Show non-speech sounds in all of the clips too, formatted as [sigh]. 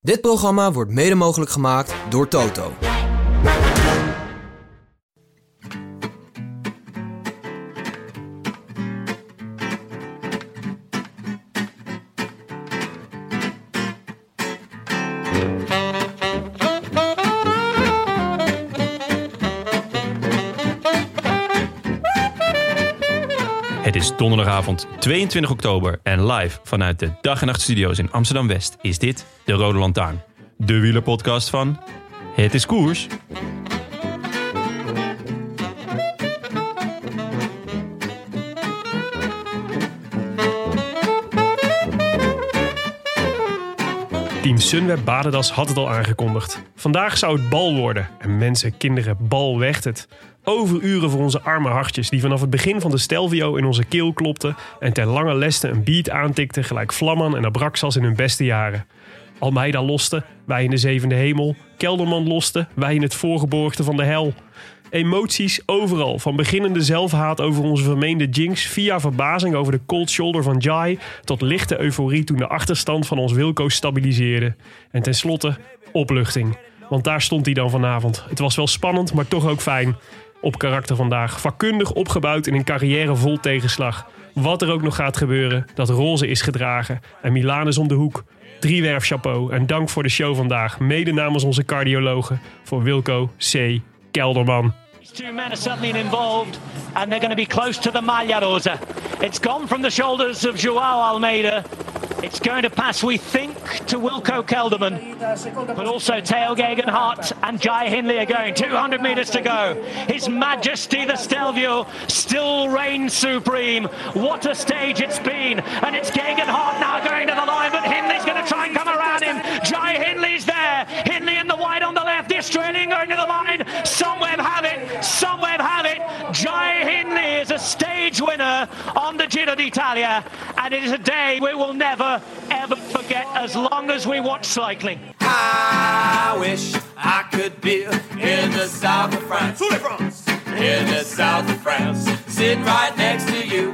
Dit programma wordt mede mogelijk gemaakt door Toto. Is donderdagavond 22 oktober en live vanuit de Dag en Nacht Studio's in Amsterdam-West is dit de Rode Lantaarn. De wielerpodcast van Het is Koers. Team Sunweb Badedas had het al aangekondigd. Vandaag zou het bal worden. En mensen, kinderen, bal weegt het. Overuren voor onze arme hartjes die vanaf het begin van de Stelvio in onze keel klopten en ter lange leste een beat aantikten gelijk Vlamman en Abraxas in hun beste jaren. Almeida loste, wij in de zevende hemel. Kelderman loste, wij in het voorgeborgte van de hel. Emoties overal, van beginnende zelfhaat over onze vermeende jinx... via verbazing over de cold shoulder van Jai... tot lichte euforie toen de achterstand van ons Wilco stabiliseerde. En tenslotte opluchting. Want daar stond hij dan vanavond. Het was wel spannend, maar toch ook fijn. Op karakter vandaag. Vakkundig opgebouwd in een carrière vol tegenslag. Wat er ook nog gaat gebeuren, dat roze is gedragen. En Milaan is om de hoek. Driewerf chapeau en dank voor de show vandaag. Mede namens onze cardiologen voor Wilco C. Kelderman. Two men are suddenly involved, and they're going to be close to the Maglia Rosa. It's gone from the shoulders of Joao Almeida. It's going to pass, we think, to Wilco Kelderman, but also Teo Gegenhardt and Jai Hindley are going. 200 metres to go. His Majesty the Stelvio still reigns supreme. What a stage it's been, and it's Gegenhardt now going to the line, but Hindley's going to try and on the Giro d'Italia, and it is a day we will never ever forget as long as we watch cycling. I wish I could be in the south of France. In the south of France, sitting right next to you.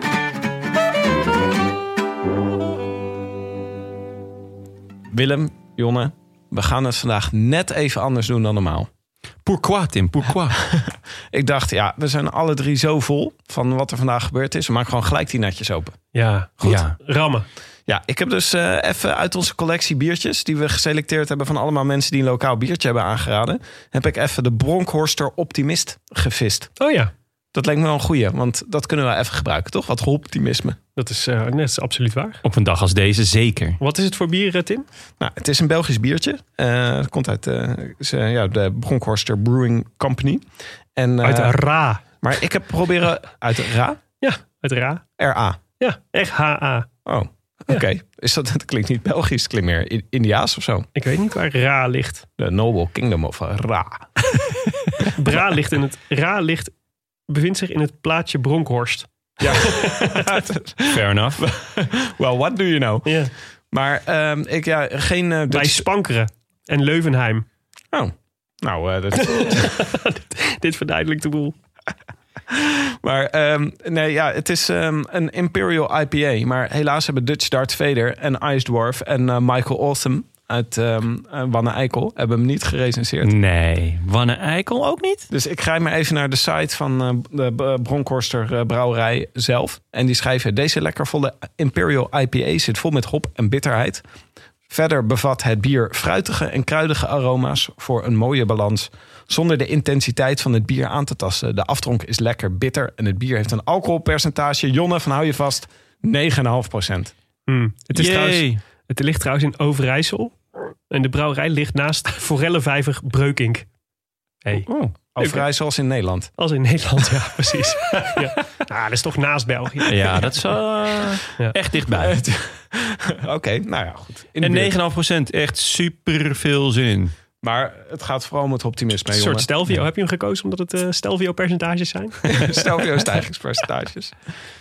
Willem, Jonne, we gaan het vandaag net even anders doen dan normaal. Pourquoi, Tim? Pourquoi? [laughs] Ik dacht, ja, we zijn alle drie zo vol van wat er vandaag gebeurd is. We maken gewoon gelijk die netjes open. Ja, Goed. Ja. rammen. Ja, ik heb dus eh, even uit onze collectie biertjes... die we geselecteerd hebben van allemaal mensen die een lokaal biertje hebben aangeraden... heb ik even de Bronkhorster Optimist gevist. Oh ja, Dat lijkt me wel een goeie, want dat kunnen we even gebruiken, toch? Wat optimisme. dat is, eh, net is absoluut waar. Op een dag als deze zeker. Wat is het voor bier, eh, Tim? Nou, het is een Belgisch biertje. Eh, het komt uit eh, is, eh, ja, de Bronkhorster Brewing Company. En, eh, Uit Ra. Maar ik heb proberen uit Ra. Ja, uit Ra. R-A. Ja, echt H-A. Oh, oké. Is dat, dat klinkt niet Belgisch, het klinkt meer Indiaas of zo. Ik weet niet waar Ra ligt. De Noble Kingdom of Ra. [laughs] Bra ligt in het... Ra ligt, bevindt zich in het plaatsje Bronkhorst. [laughs] Fair enough. [laughs] well, what do you know? Ja. Maar ehm, ik, ja, geen... eh, Bij Dutch- Spankeren en Leuvenheim. Oh, nou, eh, dat, [laughs] Dit verduidelijkt de boel. maar ehm, nee, ja, het is ehm, een Imperial IPA. Maar helaas hebben Dutch Darth Vader en Ice Dwarf en eh, Michael Awesome uit eh, Wanne Eikel hebben hem niet gerecenseerd. Nee. Wanne Eikel ook niet? Dus ik ga maar even naar de site van eh, de B- Bronkhorster eh, Brouwerij zelf. En die schrijven: Deze lekkervolle Imperial IPA zit vol met hop en bitterheid. Verder bevat het bier fruitige en kruidige aroma's voor een mooie balans. Zonder de intensiteit van het bier aan te tasten. De aftronk is lekker bitter en het bier heeft een alcoholpercentage. Jonne, van hou je vast, 9,5 procent. Hmm. Het, is Jee. trouwens, het ligt trouwens in Overijssel. En de brouwerij ligt naast [laughs] Forellenvijver Breukink. Hey. Oh, Overijssel zoals in Nederland. Als in Nederland, ja, [laughs] precies. ja. Nou, dat is toch naast België. Ja, dat is eh, [laughs] Ja. echt dichtbij. Oké, nou ja, goed. In En buurt. 9,5% echt super veel zin in. Maar het gaat vooral om het optimisme, Een soort jongen. Stelvio. Heb je hem gekozen omdat het eh Stelvio-percentages zijn? Stelvio stijgingspercentages.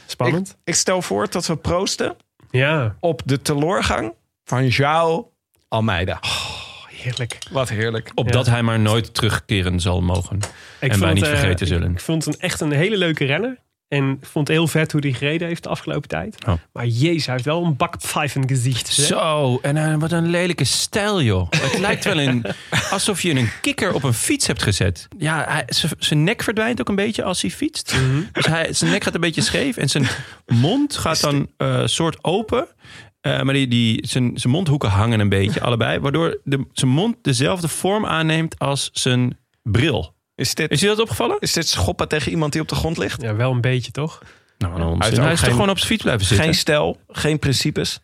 Spannend. Ik, ik stel voor dat we proosten Ja, op de teleurgang van João Almeida. heerlijk. Wat heerlijk. Opdat hij maar nooit terugkeren zal mogen. Ik en wij niet eh, vergeten zullen. Ik vond het een, echt een hele leuke renner. En ik vond het heel vet hoe hij gereden heeft de afgelopen tijd. Oh. Maar jezus, hij heeft wel een bakpfeif gezicht. hè? Zo, en eh, wat een lelijke stijl, joh. Het [laughs] lijkt wel een, alsof je een kikker op een fiets hebt gezet. Ja, hij- zijn nek verdwijnt ook een beetje als hij fietst. Dus hij, zijn nek gaat een beetje scheef en zijn mond gaat dan eh soort open. Eh, maar die, die, zijn, zijn mondhoeken hangen een beetje, [laughs] allebei. Waardoor de, zijn mond dezelfde vorm aanneemt als zijn bril. Is dit, Is je dat opgevallen? is dit schoppen tegen iemand die op de grond ligt? Ja, wel een beetje toch? Nou, Hij is toch gewoon op zijn fiets blijven zitten. Geen stijl, geen principes.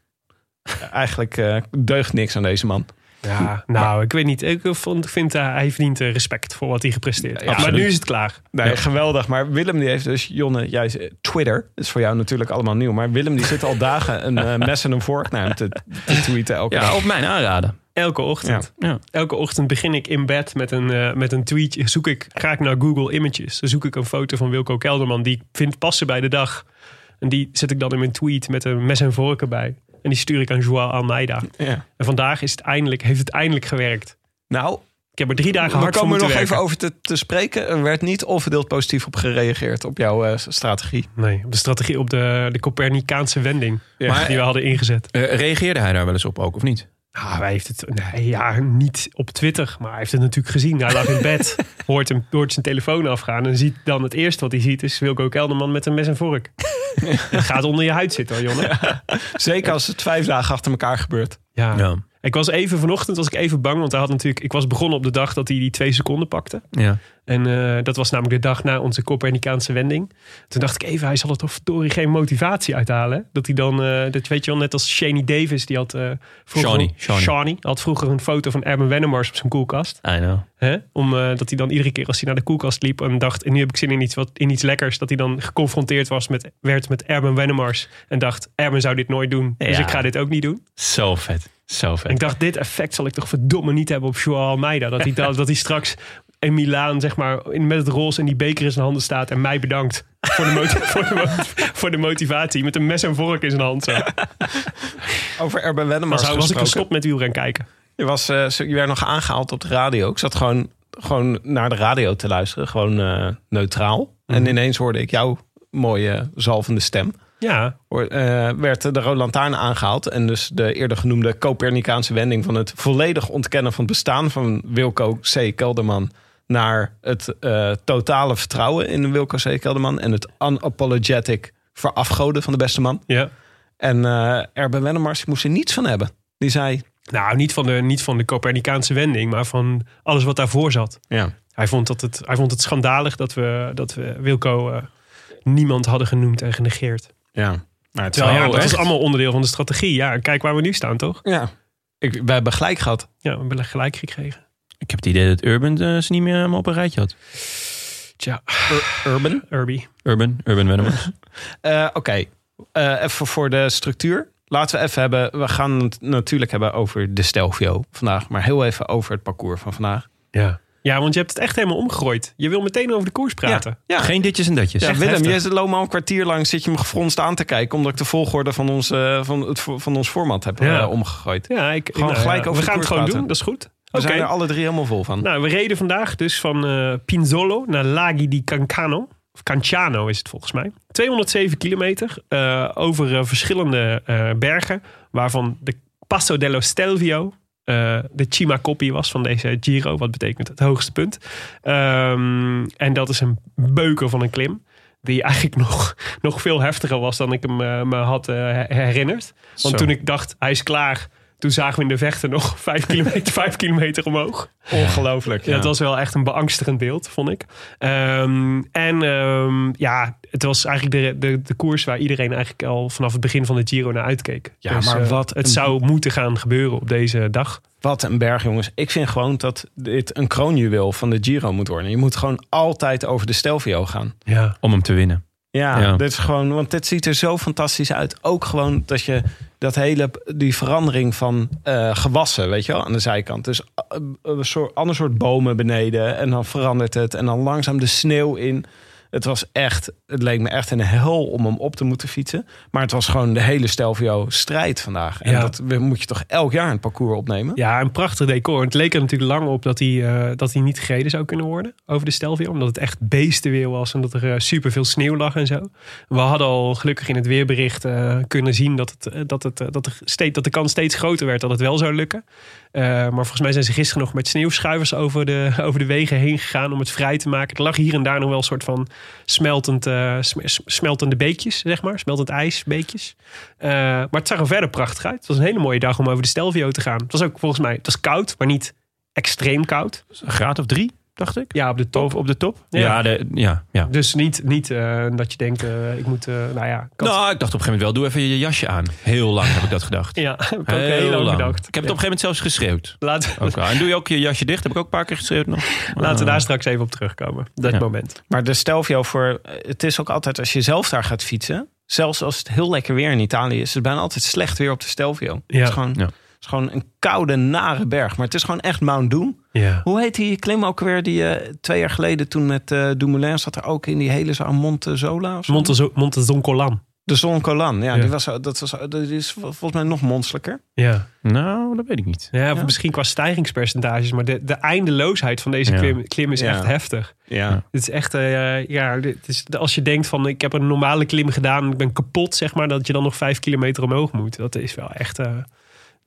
[laughs] Eigenlijk eh, deugt niks aan deze man. Ja, nou, ik weet niet. Ik vond, ik vind uh, hij verdient eh, respect voor wat hij gepresteerd heeft. maar nu is het klaar. Nee, Ja. geweldig. Maar Willem die heeft dus, Jonne, jij is- Twitter, dat is voor jou natuurlijk allemaal nieuw. Maar Willem die zit al [laughs] dagen een eh, mes en een vork naar hem te, te tweeten elke Ja, dag. op mijn aanraden. Elke ochtend. Ja. Elke ochtend begin ik in bed met een, eh, met een tweetje. Zoek ik, ga ik naar Google Images. Dan zoek ik een foto van Wilco Kelderman die ik vind passen bij de dag. En die zet ik dan in mijn tweet met een mes en vork erbij. En die stuur ik aan Joao Almeida. Ja. En vandaag is het eindelijk, heeft het eindelijk gewerkt. Nou, Ik heb er drie dagen we hard voor komen er moeten nog werken. even over te, te spreken. Er werd niet onverdeeld positief op gereageerd op jouw eh, strategie. Nee, op de strategie, op de, de Copernicaanse wending Ja. die we hadden ingezet. Eh, reageerde hij daar wel eens op ook, of niet? Nou, hij heeft het nee, ja, niet op Twitter, maar hij heeft het natuurlijk gezien. Hij lag in bed, [laughs] hoort, hem, hoort zijn telefoon afgaan en ziet dan het eerste wat hij ziet is Wilco Kelderman met een mes en vork. [laughs] het gaat onder je huid zitten hoor, Jonne. [laughs] Zeker als het vijf dagen achter elkaar gebeurt. Ja. Ja. Ik was even vanochtend was ik even bang, want hij had natuurlijk, ik was begonnen op de dag dat hij die twee seconden pakte. Ja. En eh, dat was namelijk de dag na onze Copernicaanse wending. Toen dacht ik even, hij zal er toch verdorie geen motivatie uithalen. hè? Dat hij dan, eh, dat weet je wel, net als Shani Davis, die had eh vroeger, Shawnee, Shawnee. Shawnee, had vroeger een foto van Erben Wennemars op zijn koelkast. I know. Hè? Om, eh, dat hij dan iedere keer als hij naar de koelkast liep en dacht, en nu heb ik zin in iets, wat, in iets lekkers, dat hij dan geconfronteerd was met, werd met Erben Wennemars. En dacht, Erben zou dit nooit doen, dus Ja. ik ga dit ook niet doen. Zo vet. Zo vet. En ik dacht, dit effect zal ik toch verdomme niet hebben op Joao Almeida. Dat hij, dat, [laughs] dat hij straks in Milaan, zeg maar, in, met het roze en die beker in zijn handen staat en mij bedankt voor de, [laughs] voor de, voor de motivatie. Met een mes en vork in zijn hand. Zo. Over Erben Wennemars Was, was ik gestopt met wielren kijken. Je, was, eh, je werd nog aangehaald op de radio. Ik zat gewoon, gewoon naar de radio te luisteren. Gewoon eh, neutraal. En ineens hoorde ik jouw mooie zalvende stem. Ja, eh, werd de Rode Lantaarn aangehaald. En dus de eerder genoemde Copernicaanse wending... van het volledig ontkennen van het bestaan van Wilco C. Kelderman... naar het eh, totale vertrouwen in Wilco C. Kelderman... en het unapologetic verafgoden van de beste man. ja. En eh Erben Wennemars moest er niets van hebben. Die zei... Nou, niet van, de, niet van de Copernicaanse wending, maar van alles wat daarvoor zat. Ja, Hij vond, dat het, hij vond het schandalig dat we, dat we Wilco niemand hadden genoemd en genegeerd. Ja. Maar het Terwijl, ja, dat echt? is allemaal onderdeel van de strategie. Ja, kijk waar we nu staan, toch? Ja. Ik, wij hebben gelijk gehad. Ja, we hebben gelijk gekregen. Ik heb het idee dat Urban ze niet meer helemaal op een rijtje had. Tja, Urban. Urby. Urban, Urban Wennemars. [laughs] Eh, Oké, Eh, even voor de structuur. Laten we even hebben. We gaan het natuurlijk hebben over de Stelvio vandaag. Maar heel even over het parcours van vandaag. Ja. Ja, want je hebt het echt helemaal omgegooid. Je wil meteen over de koers praten. Ja. Geen ditjes en datjes. Ja, Willem, heftig. je zit loop al een kwartier lang zit je me gefronst aan te kijken. Omdat ik de volgorde van ons, eh, van het, van ons format heb Ja. eh, omgegooid. Ja, ik, Gewoon nou, gelijk ja, over We de gaan het koers gewoon praten. doen, dat is goed. We zijn er alle drie helemaal vol van. Nou, we reden vandaag dus van eh Pinzolo naar Laghi di Cancano. Of Canciano is het volgens mij. 207 kilometer eh, over verschillende eh, bergen. Waarvan de Passo dello Stelvio eh, de Cima Coppi was van deze Giro. Wat betekent het hoogste punt. Ehm, en dat is een beuker van een klim. Die eigenlijk [laughs] nog, nog veel heftiger was dan ik hem eh, me had eh, her- herinnerd. Want Zo. toen ik dacht, hij is klaar. Toen zagen we in de vechten nog [laughs] vijf kilometer, vijf kilometer omhoog. Ongelooflijk. Ja, het was wel echt een beangstigend beeld, vond ik. Ehm, en ehm, ja, het was eigenlijk de, de, de koers waar iedereen eigenlijk al vanaf het begin van de Giro naar uitkeek. Ja, Dus, maar eh, wat Het een- zou moeten gaan gebeuren op deze dag. Wat een berg, jongens. Ik vind gewoon dat dit een kroonjuweel van de Giro moet worden. Je moet gewoon altijd over de Stelvio gaan. Ja. Om hem te winnen. Ja, Ja. dit is gewoon, want dit ziet er zo fantastisch uit. Ook gewoon dat je dat hele, die verandering van eh, gewassen, weet je wel, aan de zijkant. Dus eh, een soort, ander soort bomen beneden en dan verandert het en dan langzaam de sneeuw in. Het was echt, het leek me echt een hel om hem op te moeten fietsen. Maar het was gewoon de hele Stelvio strijd vandaag. En Ja. dat moet je toch elk jaar een parcours opnemen? Ja, een prachtig decor. Het leek er natuurlijk lang op dat hij, eh, dat hij niet gereden zou kunnen worden over de Stelvio. Omdat het echt beestenweer was en dat er uh, super veel sneeuw lag en zo. We hadden al gelukkig in het weerbericht eh, kunnen zien dat, het, dat, het, dat, er steeds, dat de kans steeds groter werd dat het wel zou lukken. Eh, maar volgens mij zijn ze gisteren nog met sneeuwschuivers over de, [laughs] over de wegen heen gegaan om het vrij te maken. Er lag hier en daar nog wel een soort van smeltend, eh, sm- sm- smeltende beekjes, zeg maar. Smeltend ijsbeekjes. Eh, maar het zag er verder prachtig uit. Het was een hele mooie dag om over de Stelvio te gaan. Het was ook volgens mij, het was koud, maar niet extreem koud. Een graad of drie, dacht ik. Ja, op de top. Of op de top? Ja. Ja, de, ja, ja. Dus niet, niet eh, dat je denkt, eh, ik moet, eh, nou ja. Nou, ik dacht op een gegeven moment wel, doe even je jasje aan. Heel lang heb ik dat gedacht. [laughs] ja, heb ik ook heel lang gedacht. Ik heb het op een gegeven moment zelfs geschreeuwd. Wel. En doe je ook je jasje dicht? Heb ik ook een paar keer geschreeuwd nog. laten we daar straks even op terugkomen. Dat Ja. moment. Maar de Stelvio voor, het is ook altijd als je zelf daar gaat fietsen. Zelfs als het heel lekker weer in Italië is, is het bijna altijd slecht weer op de Stelvio. Ja. Het, is gewoon, Ja. Het is gewoon een koude, nare berg. Maar het is gewoon echt Mount Doom. Ja. Hoe heet die klim ook weer die eh, twee jaar geleden toen met eh Dumoulin zat er ook in die hele zaal Montezola? Montezo- Montezoncolan. De Zon Colan. Ja, Ja. Die was, dat, was, dat is volgens mij nog monsterlijker. Ja. Nou, dat weet ik niet. Ja, misschien qua stijgingspercentages, maar de, de eindeloosheid van deze Ja. klim, klim is Ja. echt heftig. Ja. Het is echt, eh, ja, dit is, als je denkt van ik heb een normale klim gedaan en ik ben kapot, zeg maar, dat je dan nog vijf kilometer omhoog moet. Dat is wel echt eh,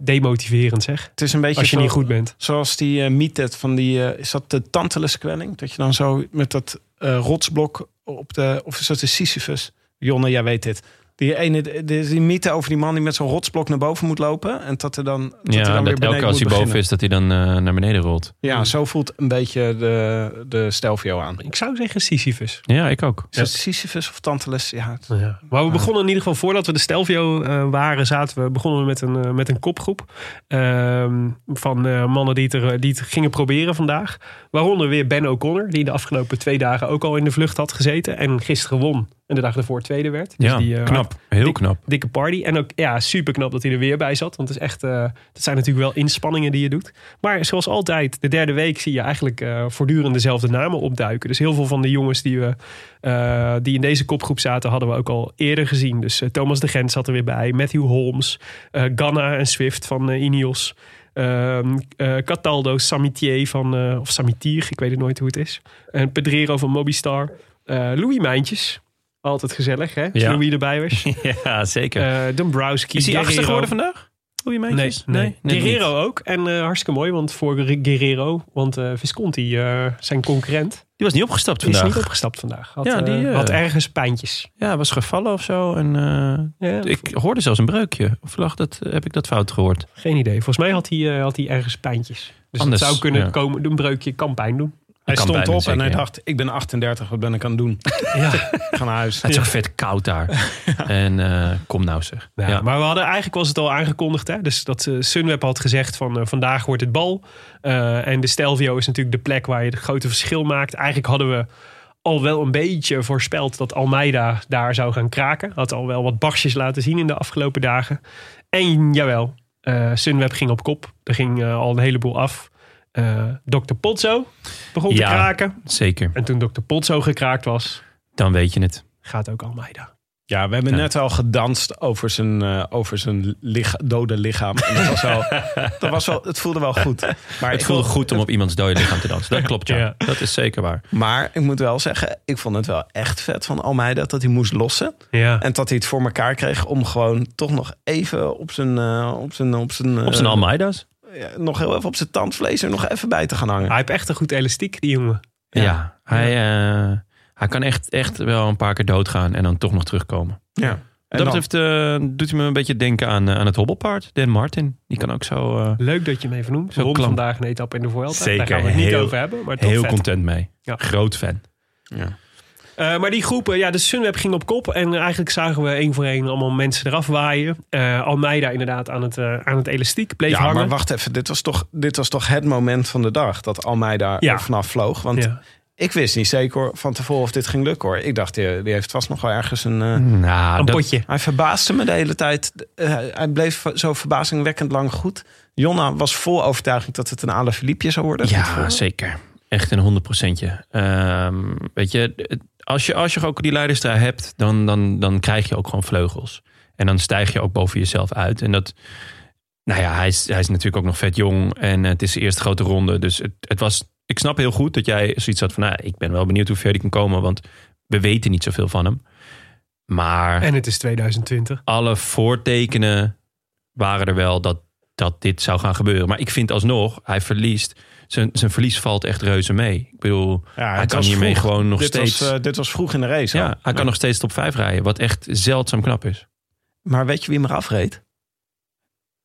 demotiverend, zeg. Het is een beetje Als je zo- niet goed bent. Zoals die eh mythe van die, eh, is dat de Tantalus-kwelling? Dat je dan zo met dat eh, rotsblok op de, of is dat de Sisyphus? Jonne, jij weet dit. Die ene, de, de- die mythe over die man die met zo'n rotsblok naar boven moet lopen. En dat er dan, dat hij Ja, dan weer dat elke als hij boven is, dat hij dan eh, naar beneden rolt. Ja, zo voelt een beetje de, de Stelvio aan. Ik zou zeggen Sisyphus. Ja, ik ook. Is het Sisyphus of Tantalus? Ja, het- Ja. Maar we begonnen in ieder geval, voordat we de Stelvio eh, waren, zaten we begonnen we met een, eh, met een kopgroep. ehm, van eh, mannen die het, er, die het gingen proberen vandaag. Waaronder weer Ben O'Connor, die de afgelopen twee dagen ook al in de vlucht had gezeten. En gisteren won. En de dag ervoor tweede werd. Dus Ja, die, eh, knap. Heel dik- knap. Dikke party. En ook ja, super knap dat hij er weer bij zat. Want het is echt, eh, dat zijn natuurlijk wel inspanningen die je doet. Maar zoals altijd, de derde week zie je eigenlijk eh, voortdurend dezelfde namen opduiken. Dus heel veel van de jongens die, we, die in deze kopgroep zaten, hadden we ook al eerder gezien. Dus Thomas de Gent zat er weer bij. Matthew Holmes, Ganna en Swift van Ineos. Ehm, eh, Cataldo, Samitier van, of Samitier, ik weet het nooit hoe het is. En Pedrero van Mobistar. Louis Mijntjes, altijd gezellig hè, als Ja. Louis erbij was. [laughs] Ja, zeker. Eh Dombrowski. is hij Guerrero. geworden vandaag? Hoe je Nee, meisjes? nee. net Guerrero ook. En eh, hartstikke mooi, want voor Guerrero, want eh, Visconti, zijn concurrent, Die was niet opgestapt die is vandaag. niet opgestapt vandaag. Had, Ja, die, had ergens pijntjes. Ja, was gevallen of zo. En, Ja, ik hoorde zelfs een breukje. Of lag dat, heb ik dat fout gehoord? Geen idee. Volgens mij had hij, had hij ergens pijntjes. Dus Anders, het zou kunnen ja. komen. Een breukje kan pijn doen. Hij stond op en hij ja. dacht, ik ben 38, wat ben ik aan het doen? [laughs] Ja. Ik ga naar huis. Het is ook vet koud daar. [laughs] En eh, kom nou zeg. Ja. Maar we hadden eigenlijk was het al aangekondigd. Hè? Dus dat eh, Sunweb had gezegd van eh, vandaag wordt het bal. En de Stelvio is natuurlijk de plek waar je het grote verschil maakt. Eigenlijk hadden we al wel een beetje voorspeld dat Almeida daar zou gaan kraken. Had al wel wat barsjes laten zien in de afgelopen dagen. En jawel, Sunweb ging op kop. Er ging al een heleboel af. Eh Dr. Potso begon Ja. te kraken. Zeker. En toen Dr. Potso gekraakt was, Dan weet je het. gaat ook Almeida. Ja, we hebben Ja. net al gedanst over zijn, eh, over zijn dode lichaam. En dat was wel, [laughs] dat was wel, het voelde wel goed. Maar Het voelde wil- goed om op iemands dode lichaam te dansen. Dat klopt, ja. Ja. Dat is zeker waar. Maar ik moet wel zeggen, ik vond het wel echt vet van Almeida dat hij moest lossen. Ja. En dat hij het voor elkaar kreeg om gewoon toch nog even op zijn... eh, op zijn, op zijn, eh, Op zijn Almeida's. Ja, nog heel even op zijn tandvlees er nog even bij te gaan hangen. Hij heeft echt een goed elastiek, die jongen. Ja. Hij, eh, hij kan echt, echt wel een paar keer doodgaan en dan toch nog terugkomen. Ja. En dat betreft eh, doet hij me een beetje denken aan, eh, aan het hobbelpaard. Dan Martin. Die kan ook zo Leuk dat je hem even noemt. Zo klam. vandaag een etappe in de Vuelta. Zeker, Daar gaan we het niet heel- over hebben. Maar toch heel vet. content mee. Ja. Groot fan. ja. Eh, maar die groepen, ja, de Sunweb ging op kop. En eigenlijk zagen we één voor één allemaal mensen eraf waaien. Eh, Almeida inderdaad aan het, eh, aan het elastiek. Bleef ja, hangen. maar wacht even. Dit was, toch, dit was toch het moment van de dag dat Almeida Ja. er vanaf vloog. Want Ja. ik wist niet zeker van tevoren of dit ging lukken hoor. Ik dacht, die, die heeft vast nog wel ergens een... eh, Nou, Een dat- potje. Hij verbaasde me de hele tijd. Eh, hij- bleef zo verbazingwekkend lang goed. Jonna was vol overtuiging dat het een Philippe zou worden. Ja, zeker. Echt een 100 procentje. Ehm, weet je, het- als je, als je ook die leiderstrui hebt, dan, dan, dan krijg je ook gewoon vleugels. En dan stijg je ook boven jezelf uit. En dat, nou ja, hij is, hij is natuurlijk ook nog vet jong. En het is de eerste grote ronde. Dus het, het was, ik snap heel goed dat jij zoiets had van, nou, ik ben wel benieuwd hoe ver die kan komen. Want we weten niet zoveel van hem. Maar En het is 2020. alle voortekenen waren er wel dat, dat dit zou gaan gebeuren. Maar ik vind alsnog, hij verliest. Zijn, zijn verlies valt echt reuze mee. Ik bedoel, Ja, hij kan hiermee vroeg. gewoon nog dit steeds... Was, eh, dit was vroeg in de race. ja, al. hij kan nog steeds top 5 rijden. Wat echt zeldzaam knap is. Maar weet je wie hem eraf reed?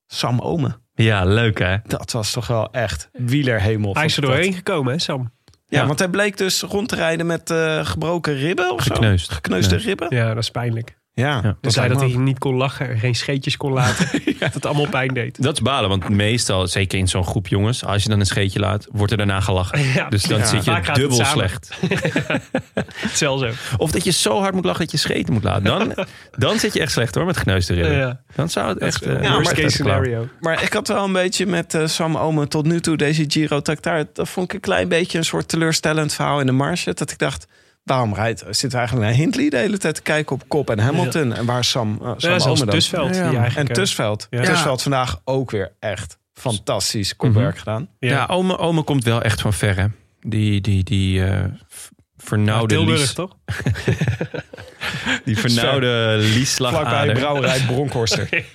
Sam Omen. Ja, leuk hè? Dat was toch wel echt wielerhemel. Hij is er doorheen dat. gekomen, hè Sam? Ja, Ja. want hij bleek dus rond te rijden met eh, gebroken ribben of Gekneusd. zo. Gekneusde Ja. ribben. Ja, dat is pijnlijk. Ja, Ja. Dus zei lijkt dat hij niet kon lachen en geen scheetjes kon laten. [laughs] [laughs] Dat het allemaal pijn deed. Dat is balen, want meestal, zeker in zo'n groep jongens... als je dan een scheetje laat, wordt er daarna gelachen. Ja, Dus dan Ja. zit je Vaak het dubbel samen. slecht. [laughs] Zelfs. Of dat je zo hard moet lachen dat je scheten moet laten. Dan, dan zit je echt slecht hoor, met gekneusde ribben. Ja. Dan zou het echt... Ja, Worst maar- case scenario. Maar ik had wel een beetje met eh, Sam Omen tot nu toe deze Giro Tractar. Dat vond ik een klein beetje een soort teleurstellend verhaal in de marge. Dat ik dacht, waarom rijdt, zit we eigenlijk naar Hindley de hele tijd te kijken op Kop en Hamilton. En waar is Sam, uh, Sam Ja, zelfs dan? Tusveld. Ja, ja. Die En eh, Tusveld. Ja. Tusveld vandaag ook weer echt fantastisch kopwerk Mhm. gedaan. Ja. Ja, ome, ome komt wel echt van ver, hè? Die, die, die eh, v- vernauwde Tilburg, lies, toch? [laughs] die vernauwde Vlakbij lieslagader. brouwerij Bronkhorster. [laughs] [laughs]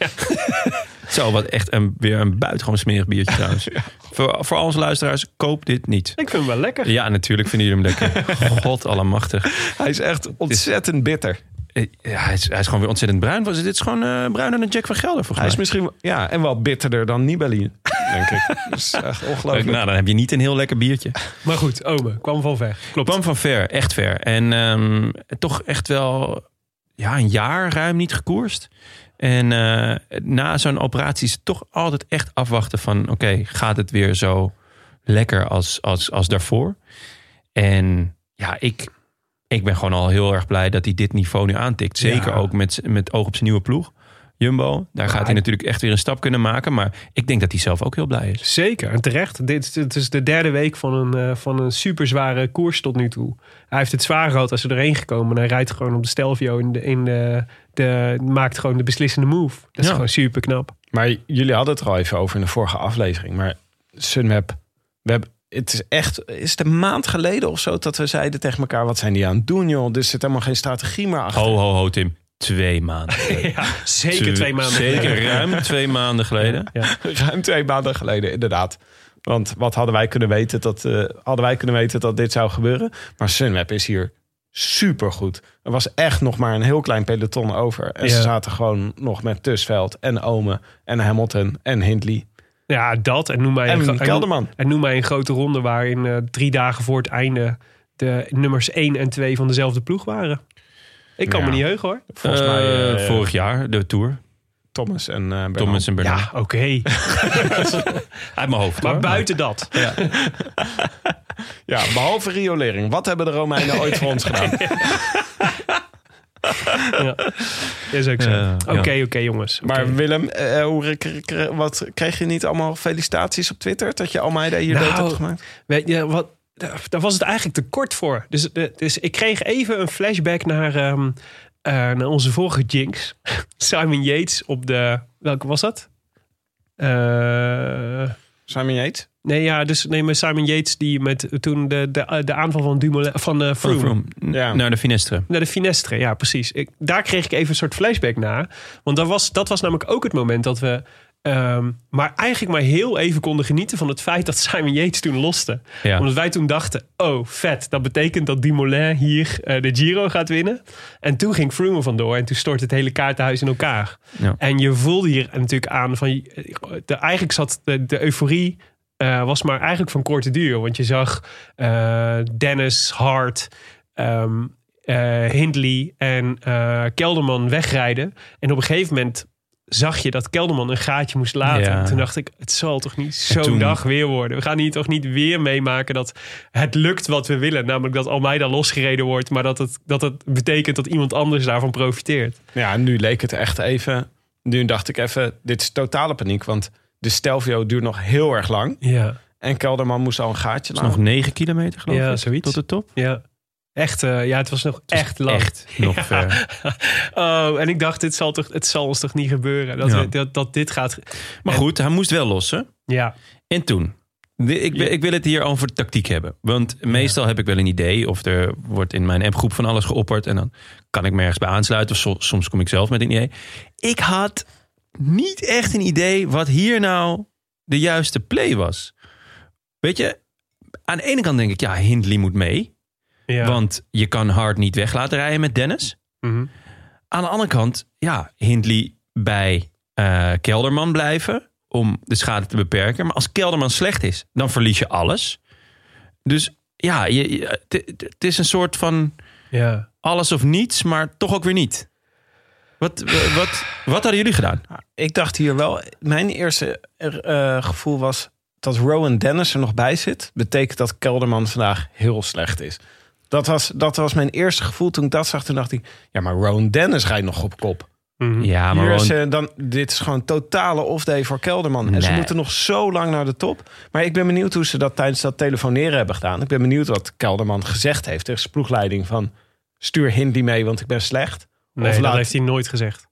Zo, wat echt een, weer een buitengewoon smerig biertje [laughs] trouwens. voor, voor onze luisteraars, koop dit niet. Ik vind hem wel lekker. Ja, natuurlijk vinden jullie hem lekker. [laughs] God allemachtig. Hij is echt ontzettend bitter. Eh, Ja, hij, is, hij is gewoon weer ontzettend bruin. Was- Dit is gewoon eh bruiner dan Jack van Gelder, volgens Hij is mij. misschien ja, en wel bitterder dan Nibali, denk ik. [laughs] Dat is echt ongelooflijk. Nou, dan heb je niet een heel lekker biertje. Maar goed, Ome kwam van ver. Klopt. kwam van ver, echt ver. En ehm, toch echt wel ja, een jaar ruim niet gekoerst. En eh, na zo'n operatie is het toch altijd echt afwachten van... oké, gaat het weer zo lekker als, als, als daarvoor? En ja, ik, ik ben gewoon al heel erg blij dat hij dit niveau nu aantikt. Zeker Ja. ook met, met oog op zijn nieuwe ploeg. Jumbo, daar gaat hij hij- natuurlijk echt weer een stap kunnen maken. Maar ik denk dat hij zelf ook heel blij is. Zeker, en terecht. Dit, is- dit is de derde week van een, eh, van een super zware koers tot nu toe. Hij heeft het zwaar gehad als ze erheen gekomen. En hij rijdt gewoon op de Stelvio in de, in de, de, maakt gewoon de beslissende move. Dat is Ja. gewoon super knap. Maar jullie hadden het er al even over in de vorige aflevering. Maar Sunweb, we hebben, het is echt, is het een maand geleden of zo dat we zeiden tegen elkaar: wat zijn die aan het doen, joh? Er zit helemaal geen strategie meer achter. Ho, ho, ho, Tim. Twee maanden. [laughs] Ja, zeker twee maanden Zeker geleden. ruim twee maanden geleden. Ja. [laughs] Ruim twee maanden geleden, inderdaad. Want wat hadden wij kunnen weten dat, eh, hadden wij kunnen weten dat dit zou gebeuren? Maar Sunweb is hier supergoed. Er was echt nog maar een heel klein peloton over. En ze zaten gewoon nog met Tusveld en Ome en Hamilton en Hindley. Ja, dat. En noem mij, En een, Kelderman. En noem mij een grote ronde waarin eh, drie dagen voor het einde de nummers 1 en 2 van dezelfde ploeg waren. Ik kan Ja. me niet heugen hoor. Volgens mij Eh, eh, vorig jaar, de Tour. Thomas en eh Bernal. Thomas en Bernal. Ja, oké. [laughs] Uit mijn hoofd. Maar hoor. buiten dat. [laughs] Ja, behalve riolering. Wat hebben de Romeinen ooit voor ons gedaan? [laughs] Ja. Is ook zo. Ja, Oké, ja. oké jongens. Oké. Maar Willem, eh, hoe, wat, kreeg je niet allemaal felicitaties op Twitter? Dat je Almeida hier Nou, dood hebt gemaakt? Weet je wat? Daar daar was het eigenlijk te kort voor. Dus, eh, dus ik kreeg even een flashback naar, ehm, eh, naar onze vorige jinx. [laughs] Simon Yates op de. Welke was dat? Eh, Simon Yates? nee, ja, dus nee, maar Simon Yates die met toen de, de, de aanval van Dumoulin van eh Froome. Froome. Ja. Naar de Finestre. Naar de Finestre, ja, precies. Ik, daar kreeg ik even een soort flashback naar. Want dat was, dat was namelijk ook het moment dat we. Ehm, maar eigenlijk maar heel even konden genieten van het feit dat Simon Yates toen loste. Ja. Omdat wij toen dachten: oh, vet. Dat betekent dat Dumoulin hier eh, de Giro gaat winnen. En toen ging Froome vandoor en toen stortte het hele kaartenhuis in elkaar. Ja. En je voelde hier natuurlijk aan van. De, eigenlijk zat de, de euforie. eh, was maar eigenlijk van korte duur. Want je zag eh, Dennis, Hart, ehm, eh, Hindley en Kelderman wegrijden. En op een gegeven moment zag je dat Kelderman een gaatje moest laten. Ja. Toen dacht ik, het zal toch niet zo'n toen- dag weer worden. We gaan hier toch niet weer meemaken dat het lukt wat we willen. Namelijk dat Almeida losgereden wordt, maar dat het, dat het betekent dat iemand anders daarvan profiteert. Ja, nu leek het echt even. Nu dacht ik even, dit is totale paniek. Want de Stelvio duurt nog heel erg lang. Ja, En Kelderman moest al een gaatje is laten. nog 9 kilometer geloof Ja, ik. zoiets. Tot de top. ja. Echt, eh, ja, het was nog echt lang. Echt nog Ja. ver. [laughs] Oh, en ik dacht, dit zal toch, het zal ons toch niet gebeuren. Dat, Ja. we, dat, dat dit gaat. Maar En- goed, hij moest wel lossen. Ja, En toen? Ik, ik wil het hier over tactiek hebben. Want meestal heb ik wel een idee. Of er wordt in mijn appgroep van alles geopperd. En dan kan ik me ergens bij aansluiten. Of so- soms kom ik zelf met een idee. Ik had niet echt een idee wat hier nou de juiste play was. Weet je, aan de ene kant denk ik, ja, Hindley moet mee. Ja. Want je kan hard niet weg laten rijden met Dennis. Mhm. Aan de andere kant, ja, Hindley bij eh, Kelderman blijven om de schade te beperken. Maar als Kelderman slecht is, dan verlies je alles. Dus ja, het het is een soort van ja. alles of niets, maar toch ook weer niet. Wat, wat, wat hadden jullie gedaan? Ik dacht hier wel, mijn eerste eh, gevoel was dat Rowan Dennis er nog bij zit. Betekent dat Kelderman vandaag heel slecht is. Dat was, dat was mijn eerste gevoel toen ik dat zag. Toen dacht ik, ja, maar Rowan Dennis rijdt nog op kop. Mhm. Ja, maar Hier is, gewoon- eh, dan, dit is gewoon totale off-day voor Kelderman. En ze moeten nog zo lang naar de top. Maar ik ben benieuwd hoe ze dat tijdens dat telefoneren hebben gedaan. Ik ben benieuwd wat Kelderman gezegd heeft tegen zijn ploegleiding. Van stuur Hindley mee, want ik ben slecht. Nee, of dat laat- heeft hij nooit gezegd.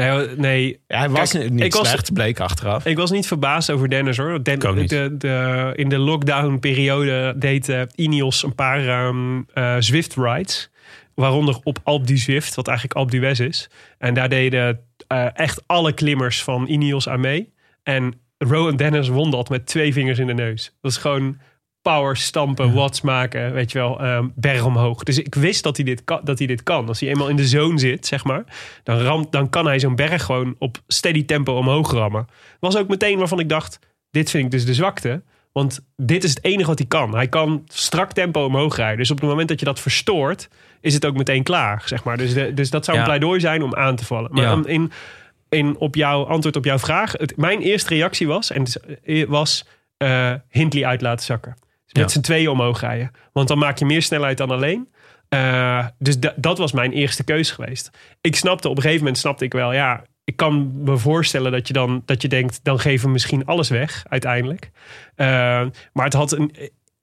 Nee, nee Ja, hij was Kijk, niet ik was- slecht, bleek achteraf. ik was niet verbaasd over Dennis hoor. Den-. De, de, in de lockdown-periode deed eh, Ineos een paar ehm, eh, Zwift rides. Waaronder op Alpe du Zwift, wat eigenlijk Alpe d'Huez is. En daar deden eh, echt alle klimmers van Ineos aan mee. En Rowan Dennis won dat met twee vingers in de neus. Dat is gewoon power stampen, watts maken, weet je wel, ehm, berg omhoog. Dus ik wist dat hij, dit kan, dat hij dit kan. Als hij eenmaal in de zone zit, zeg maar, dan, ramt, dan kan hij zo'n berg gewoon op steady tempo omhoog rammen. Was ook meteen waarvan ik dacht, dit vind ik dus de zwakte. Want dit is het enige wat hij kan. Hij kan strak tempo omhoog rijden. Dus op het moment dat je dat verstoort, is het ook meteen klaar, zeg maar. Dus, de, dus dat zou een Ja. pleidooi zijn om aan te vallen. Maar Ja. dan in, in op jouw antwoord op jouw vraag, het, mijn eerste reactie was, en is- was eh Hindley uit laten zakken. Dus met Ja. z'n tweeën omhoog rijden. Want dan maak je meer snelheid dan alleen. Eh, dus da- dat was mijn eerste keuze geweest. Ik snapte op een gegeven moment snapte ik wel, ja, ik kan me voorstellen dat je dan dat je denkt, dan geven we misschien alles weg uiteindelijk. Eh, maar het had een,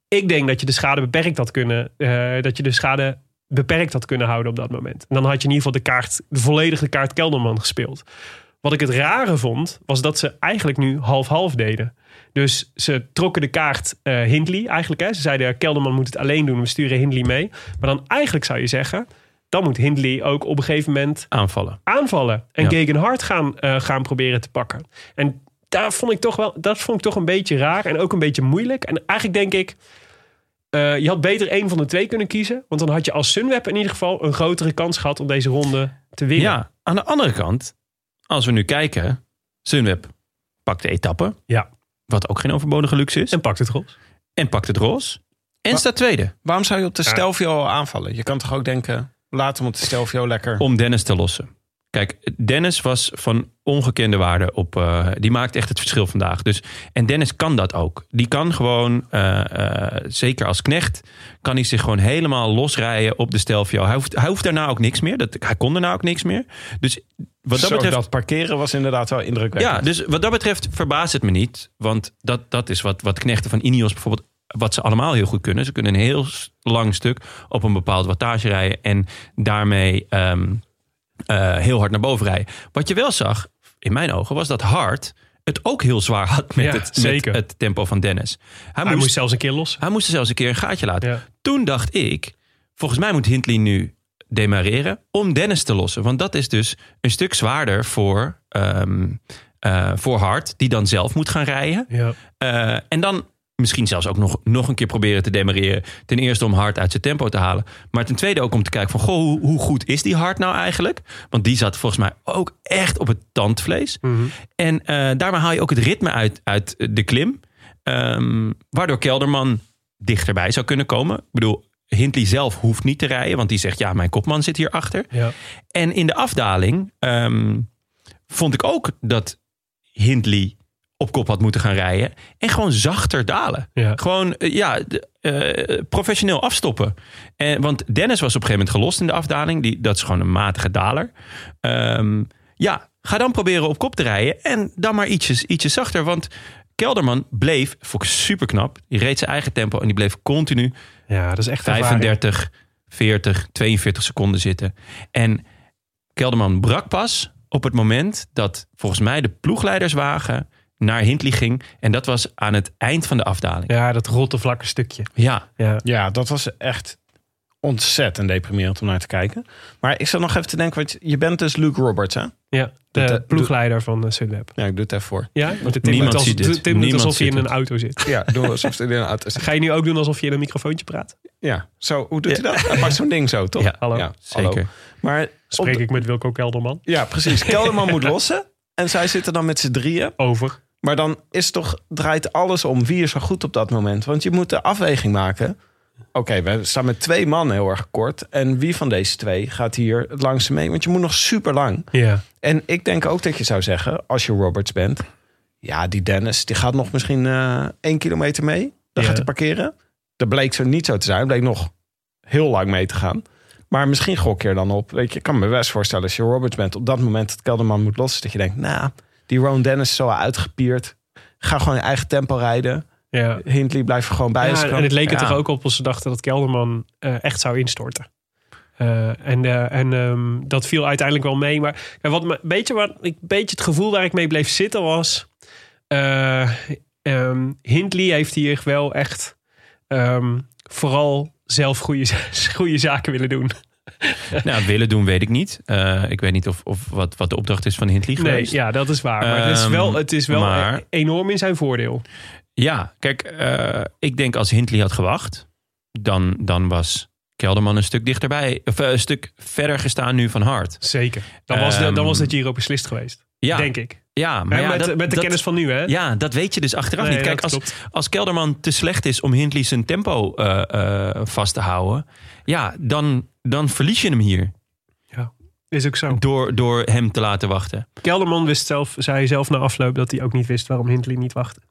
ik denk dat je de schade beperkt had kunnen, eh, dat je de schade beperkt had kunnen houden op dat moment. En dan had je in ieder geval de kaart, de volledige kaart Kelderman gespeeld. Wat ik het rare vond, was dat ze eigenlijk nu half-half deden. Dus ze trokken de kaart eh Hindley eigenlijk. Hè. Ze zeiden Kelderman moet het alleen doen, we sturen Hindley mee. Maar dan eigenlijk zou je zeggen, dan moet Hindley ook op een gegeven moment Aanvallen. aanvallen. En Ja. Gegenhard gaan, eh, gaan proberen te pakken. En daar vond ik toch wel, dat vond ik toch een beetje raar en ook een beetje moeilijk. En eigenlijk denk ik, eh, je had beter één van de twee kunnen kiezen. Want dan had je als Sunweb in ieder geval een grotere kans gehad om deze ronde te winnen. Ja, aan de andere kant, als we nu kijken, Sunweb pakt de etappe. Ja. Wat ook geen overbodige luxe is. En pakt het roze. En pakt het roze. En staat tweede. Waarom zou je op de Stelvio al aanvallen? Je kan toch ook denken, laat hem op de Stelvio lekker... Om Dennis te lossen. Kijk, Dennis was van ongekende waarde op. eh, die maakt echt het verschil vandaag. Dus, en Dennis kan dat ook. Die kan gewoon, eh, eh, zeker als knecht, kan hij zich gewoon helemaal losrijden op de Stelvio. Hij hoeft, hij hoeft daarna ook niks meer. Dat, hij kon daarna ook niks meer. Dus wat dat Zo, betreft. dat parkeren was inderdaad wel indrukwekkend. Ja, dus wat dat betreft verbaast het me niet. Want dat, dat is wat, wat knechten van Ineos bijvoorbeeld... wat ze allemaal heel goed kunnen. Ze kunnen een heel lang stuk op een bepaald wattage rijden... en daarmee ehm, eh, heel hard naar boven rijden. Wat je wel zag, in mijn ogen, was dat Hart... het ook heel zwaar had met, Ja, het, zeker. met het tempo van Dennis. Hij, Hij moest, moest zelfs een keer los. hij moest er zelfs een keer een gaatje laten. Ja. Toen dacht ik, volgens mij moet Hindley nu demareren om Dennis te lossen. Want dat is dus een stuk zwaarder voor, eh, voor Hart, die dan zelf moet gaan rijden. Ja. Eh, en dan misschien zelfs ook nog, nog een keer proberen te demareren. Ten eerste om Hart uit zijn tempo te halen. Maar ten tweede ook om te kijken van... Goh, hoe, hoe goed is die Hart nou eigenlijk? Want die zat volgens mij ook echt op het tandvlees. Mhm. En eh, daarmee haal je ook het ritme uit, uit de klim. Ehm, waardoor Kelderman dichterbij zou kunnen komen. Ik bedoel, Hindley zelf hoeft niet te rijden. Want die zegt, ja, mijn kopman zit hierachter. Ja. En in de afdaling ehm, vond ik ook dat Hindley op kop had moeten gaan rijden. En gewoon zachter dalen. Ja. Gewoon, eh, ja, eh, professioneel afstoppen. En, want Dennis was op een gegeven moment gelost in de afdaling. Die, dat is gewoon een matige daler. Ehm, ja, ga dan proberen op kop te rijden. En dan maar ietsjes, ietsjes zachter. Want Kelderman bleef, vond ik super knap. Die reed zijn eigen tempo en die bleef continu Ja, dat is echt ervaring. 35, 40, 42 seconden zitten. En Kelderman brak pas op het moment dat volgens mij de ploegleiderswagen naar Hindley ging. En dat was aan het eind van de afdaling. Ja, dat rotte vlakke stukje. Ja, Ja. Ja, dat was echt ontzettend deprimerend om naar te kijken. Maar ik zat nog even te denken, want je bent dus Luke Roberts, hè? Ja, de eh, ploegleider van uh, Sunweb. Ja, ik doe het even voor. Ja, want Tim Niemand als- ziet dit. Tim doet alsof je in een auto zit. [laughs] Ja, doe alsof het in een auto zit. Ga je nu ook doen alsof je in een microfoontje praat? Ja, zo, hoe doet hij dat? Hij pakt zo'n ding zo, toch? Ja, hallo. zeker. Maar Spreek ik met Wilco Kelderman Ja, precies. Kelderman moet [laughs] lossen. En zij zitten dan met z'n drieën. over. Maar dan is toch, draait alles om wie is zo goed op dat moment. Want je moet de afweging maken. Oké, we staan met twee man heel erg kort. En wie van deze twee gaat hier het langste mee? Want je moet nog super lang. Ja. En ik denk ook dat je zou zeggen, als je Roberts bent... Ja, die Dennis, die gaat nog misschien eh één kilometer mee. Dan Ja. gaat hij parkeren. Dat bleek zo niet zo te zijn. Bleek nog heel lang mee te gaan. Maar misschien gok je er dan op. Weet je, ik kan me best voorstellen als je Roberts bent... op dat moment dat Kelderman moet lossen... dat je denkt, nou, die Ron Dennis is zo uitgepierd. Ga gewoon je eigen tempo rijden. Ja. Hindley blijft gewoon bij. Ja, en het leek er Ja. toch ook op als ze dachten dat Kelderman eh, echt zou instorten. Eh, en eh, en ehm, dat viel uiteindelijk wel mee. Maar wat me, beetje, wat, ik, beetje het gevoel waar ik mee bleef zitten was... eh, ehm, Hindley heeft hier wel echt ehm, vooral zelf goede, [laughs] goede zaken willen doen. [laughs] Nou, willen doen weet ik niet. Eh, ik weet niet of, of wat, wat de opdracht is van Hindley Nee, geweest. ja, dat is waar. Maar het is wel, het is wel maar- enorm in zijn voordeel. Ja, kijk, eh, ik denk als Hindley had gewacht, dan, dan was Kelderman een stuk dichterbij, of eh, een stuk verder gestaan nu van Hart. Zeker. Dan was, de, dan Ehm, was de Giro beslist geweest. Ja, Denk ik. ja maar ja, met, dat, met de dat- kennis van nu, hè? Ja, dat weet je dus achteraf Nee, niet. Kijk, als, klopt. als Kelderman te slecht is om Hindley zijn tempo eh, vast te houden, ja, dan, dan verlies je hem hier Is ook zo. door, door hem te laten wachten. Kelderman wist zelf, zei zelf na afloop dat hij ook niet wist waarom Hindley niet wachtte.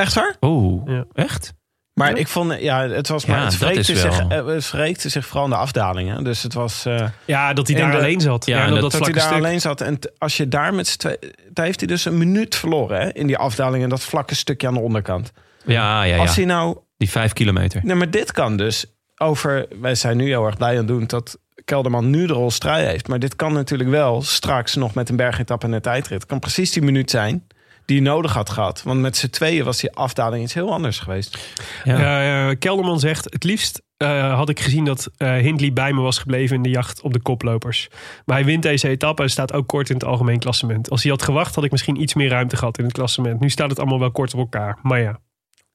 Echt waar? Oh, Ja. echt? Maar Ja. ik vond, ja, het was maar, Ja, het is zich, eh, het zich vooral in de afdalingen. Dus het was... eh, Ja, dat hij daar de- alleen zat. Ja, Ja, en dat- dat, dat hij daar stuk. alleen zat. En t- als je daar met z'n twee... Daar heeft hij dus een minuut verloren hè, in die afdaling. En dat vlakke stukje aan de onderkant. Ja, ja, Als ja. hij nou... Die vijf kilometer. Nee, maar dit kan dus over... Wij zijn nu heel erg blij aan het doen dat Kelderman nu de rol strijd heeft. Maar dit kan natuurlijk wel straks nog met een bergetappe en een tijdrit. Het kan precies die minuut zijn die nodig had gehad. Want met z'n tweeën was die afdaling iets heel anders geweest. Ja. Kelderman zegt, het liefst eh, had ik gezien dat eh, Hindley bij me was gebleven in de jacht op de koplopers. Maar hij wint deze etappe en staat ook kort in het algemeen klassement. Als hij had gewacht had ik misschien iets meer ruimte gehad in het klassement. Nu staat het allemaal wel kort op elkaar. Maar ja,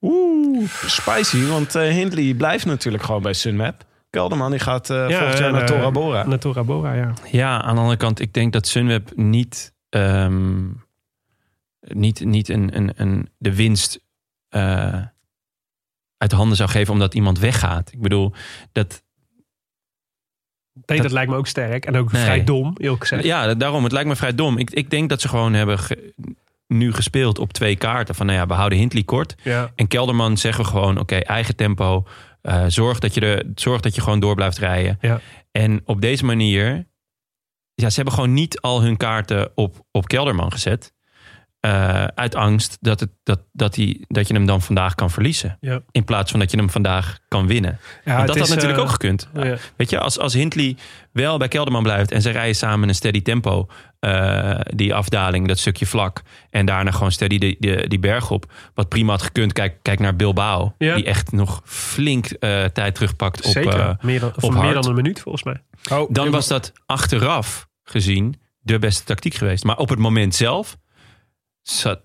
Oeh, spicy. Want eh, Hindley blijft natuurlijk gewoon bij Sunweb. Kelderman die gaat eh Ja, volgend jaar naar eh, Tora Bora. naar Tora Bora, ja. Ja, aan de andere kant, ik denk dat Sunweb niet, ehm, niet, niet een, een, een, de winst eh, uit handen zou geven omdat iemand weggaat. Ik bedoel, dat, Nee, dat, lijkt me ook sterk. En ook Nee. vrij dom, eerlijk gezegd. ja, daarom, het lijkt me vrij dom. Ik, ik denk dat ze gewoon hebben ge- nu gespeeld op twee kaarten. Van nou ja, we houden Hindley kort. Ja. En Kelderman zeggen we gewoon, oké, eigen tempo. Eh, zorg, dat je er, zorg dat je gewoon door blijft rijden. Ja. En op deze manier, ja, ze hebben gewoon niet al hun kaarten op, op Kelderman gezet. Eh, uit angst dat, het, dat, dat, hij, dat je hem dan vandaag kan verliezen. Ja. In plaats van dat je hem vandaag kan winnen. Ja, Want dat is, had natuurlijk eh, ook gekund. ja. Weet je, als, als Hindley wel bij Kelderman blijft en ze rijden samen een steady tempo, eh, die afdaling, dat stukje vlak, en daarna gewoon steady die, die, die berg op, wat prima had gekund. Kijk, kijk naar Bilbao, Ja. die echt nog flink eh, tijd terugpakt op, Zeker. eh, meer dan, voor op meer dan een minuut volgens mij. dan was dat achteraf gezien de beste tactiek geweest. Maar op het moment zelf zat,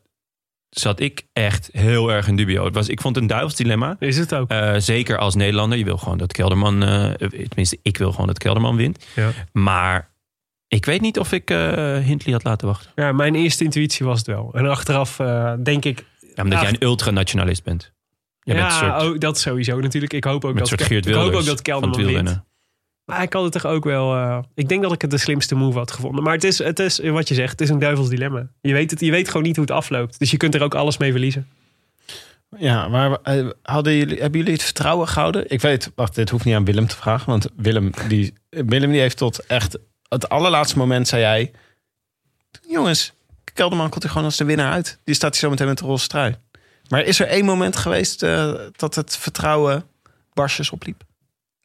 zat ik echt heel erg in dubio. Het was, ik vond het een duivels dilemma. Is het ook. Eh, zeker als Nederlander. Je wil gewoon dat Kelderman, eh, tenminste ik wil gewoon dat Kelderman wint. Ja. Maar ik weet niet of ik eh Hindley had laten wachten. Ja, mijn eerste intuïtie was het wel. En achteraf denk ik... Ja, omdat jij een ultranationalist bent. Ja, soort, ook, dat sowieso natuurlijk. Ik hoop ook dat, Ke- ik hoop ook dat Kelderman wint. Maar ik had het toch ook wel... eh, ik denk dat ik het de slimste move had gevonden. Maar het is, het is wat je zegt, het is een duivels dilemma. Je weet, het, je weet gewoon niet hoe het afloopt. Dus je kunt er ook alles mee verliezen. Ja, maar eh, hadden jullie, hebben jullie het vertrouwen gehouden? Ik weet, wacht, dit hoeft niet aan Willem te vragen. Want Willem die, Willem die heeft tot echt het allerlaatste moment zei jij... Jongens, Kelderman komt er gewoon als de winnaar uit. Die staat hier zo meteen met de roze trui. Maar is er één moment geweest eh, dat het vertrouwen barsjes opliep?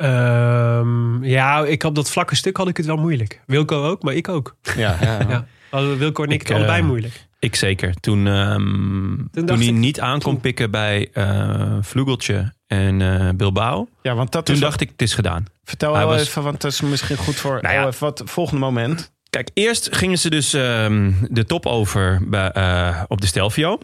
Ehm, ja, ik had dat vlakke stuk had ik het wel moeilijk. Wilco ook, maar ik ook. Ja, ja. Ja. [laughs] Wilco en ik, Ik, het allebei eh, moeite. Ik zeker. Toen, ehm, toen, hij ik- niet aan kon toen- pikken bij eh Vlugeltje en eh, Bilbao. ja, want dat Toen is dacht ik, het is gedaan. Vertel Hij wel was- even, want dat is misschien goed voor Nou ja. even wat volgende moment. Kijk, eerst gingen ze dus ehm, de top over bij, eh, op de Stelvio.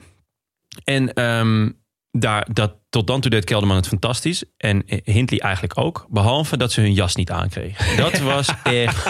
En ehm, daar, dat, tot dan toe deed Kelderman het fantastisch. En Hindley eigenlijk ook. Behalve dat ze hun jas niet aankregen. Dat [laughs] was echt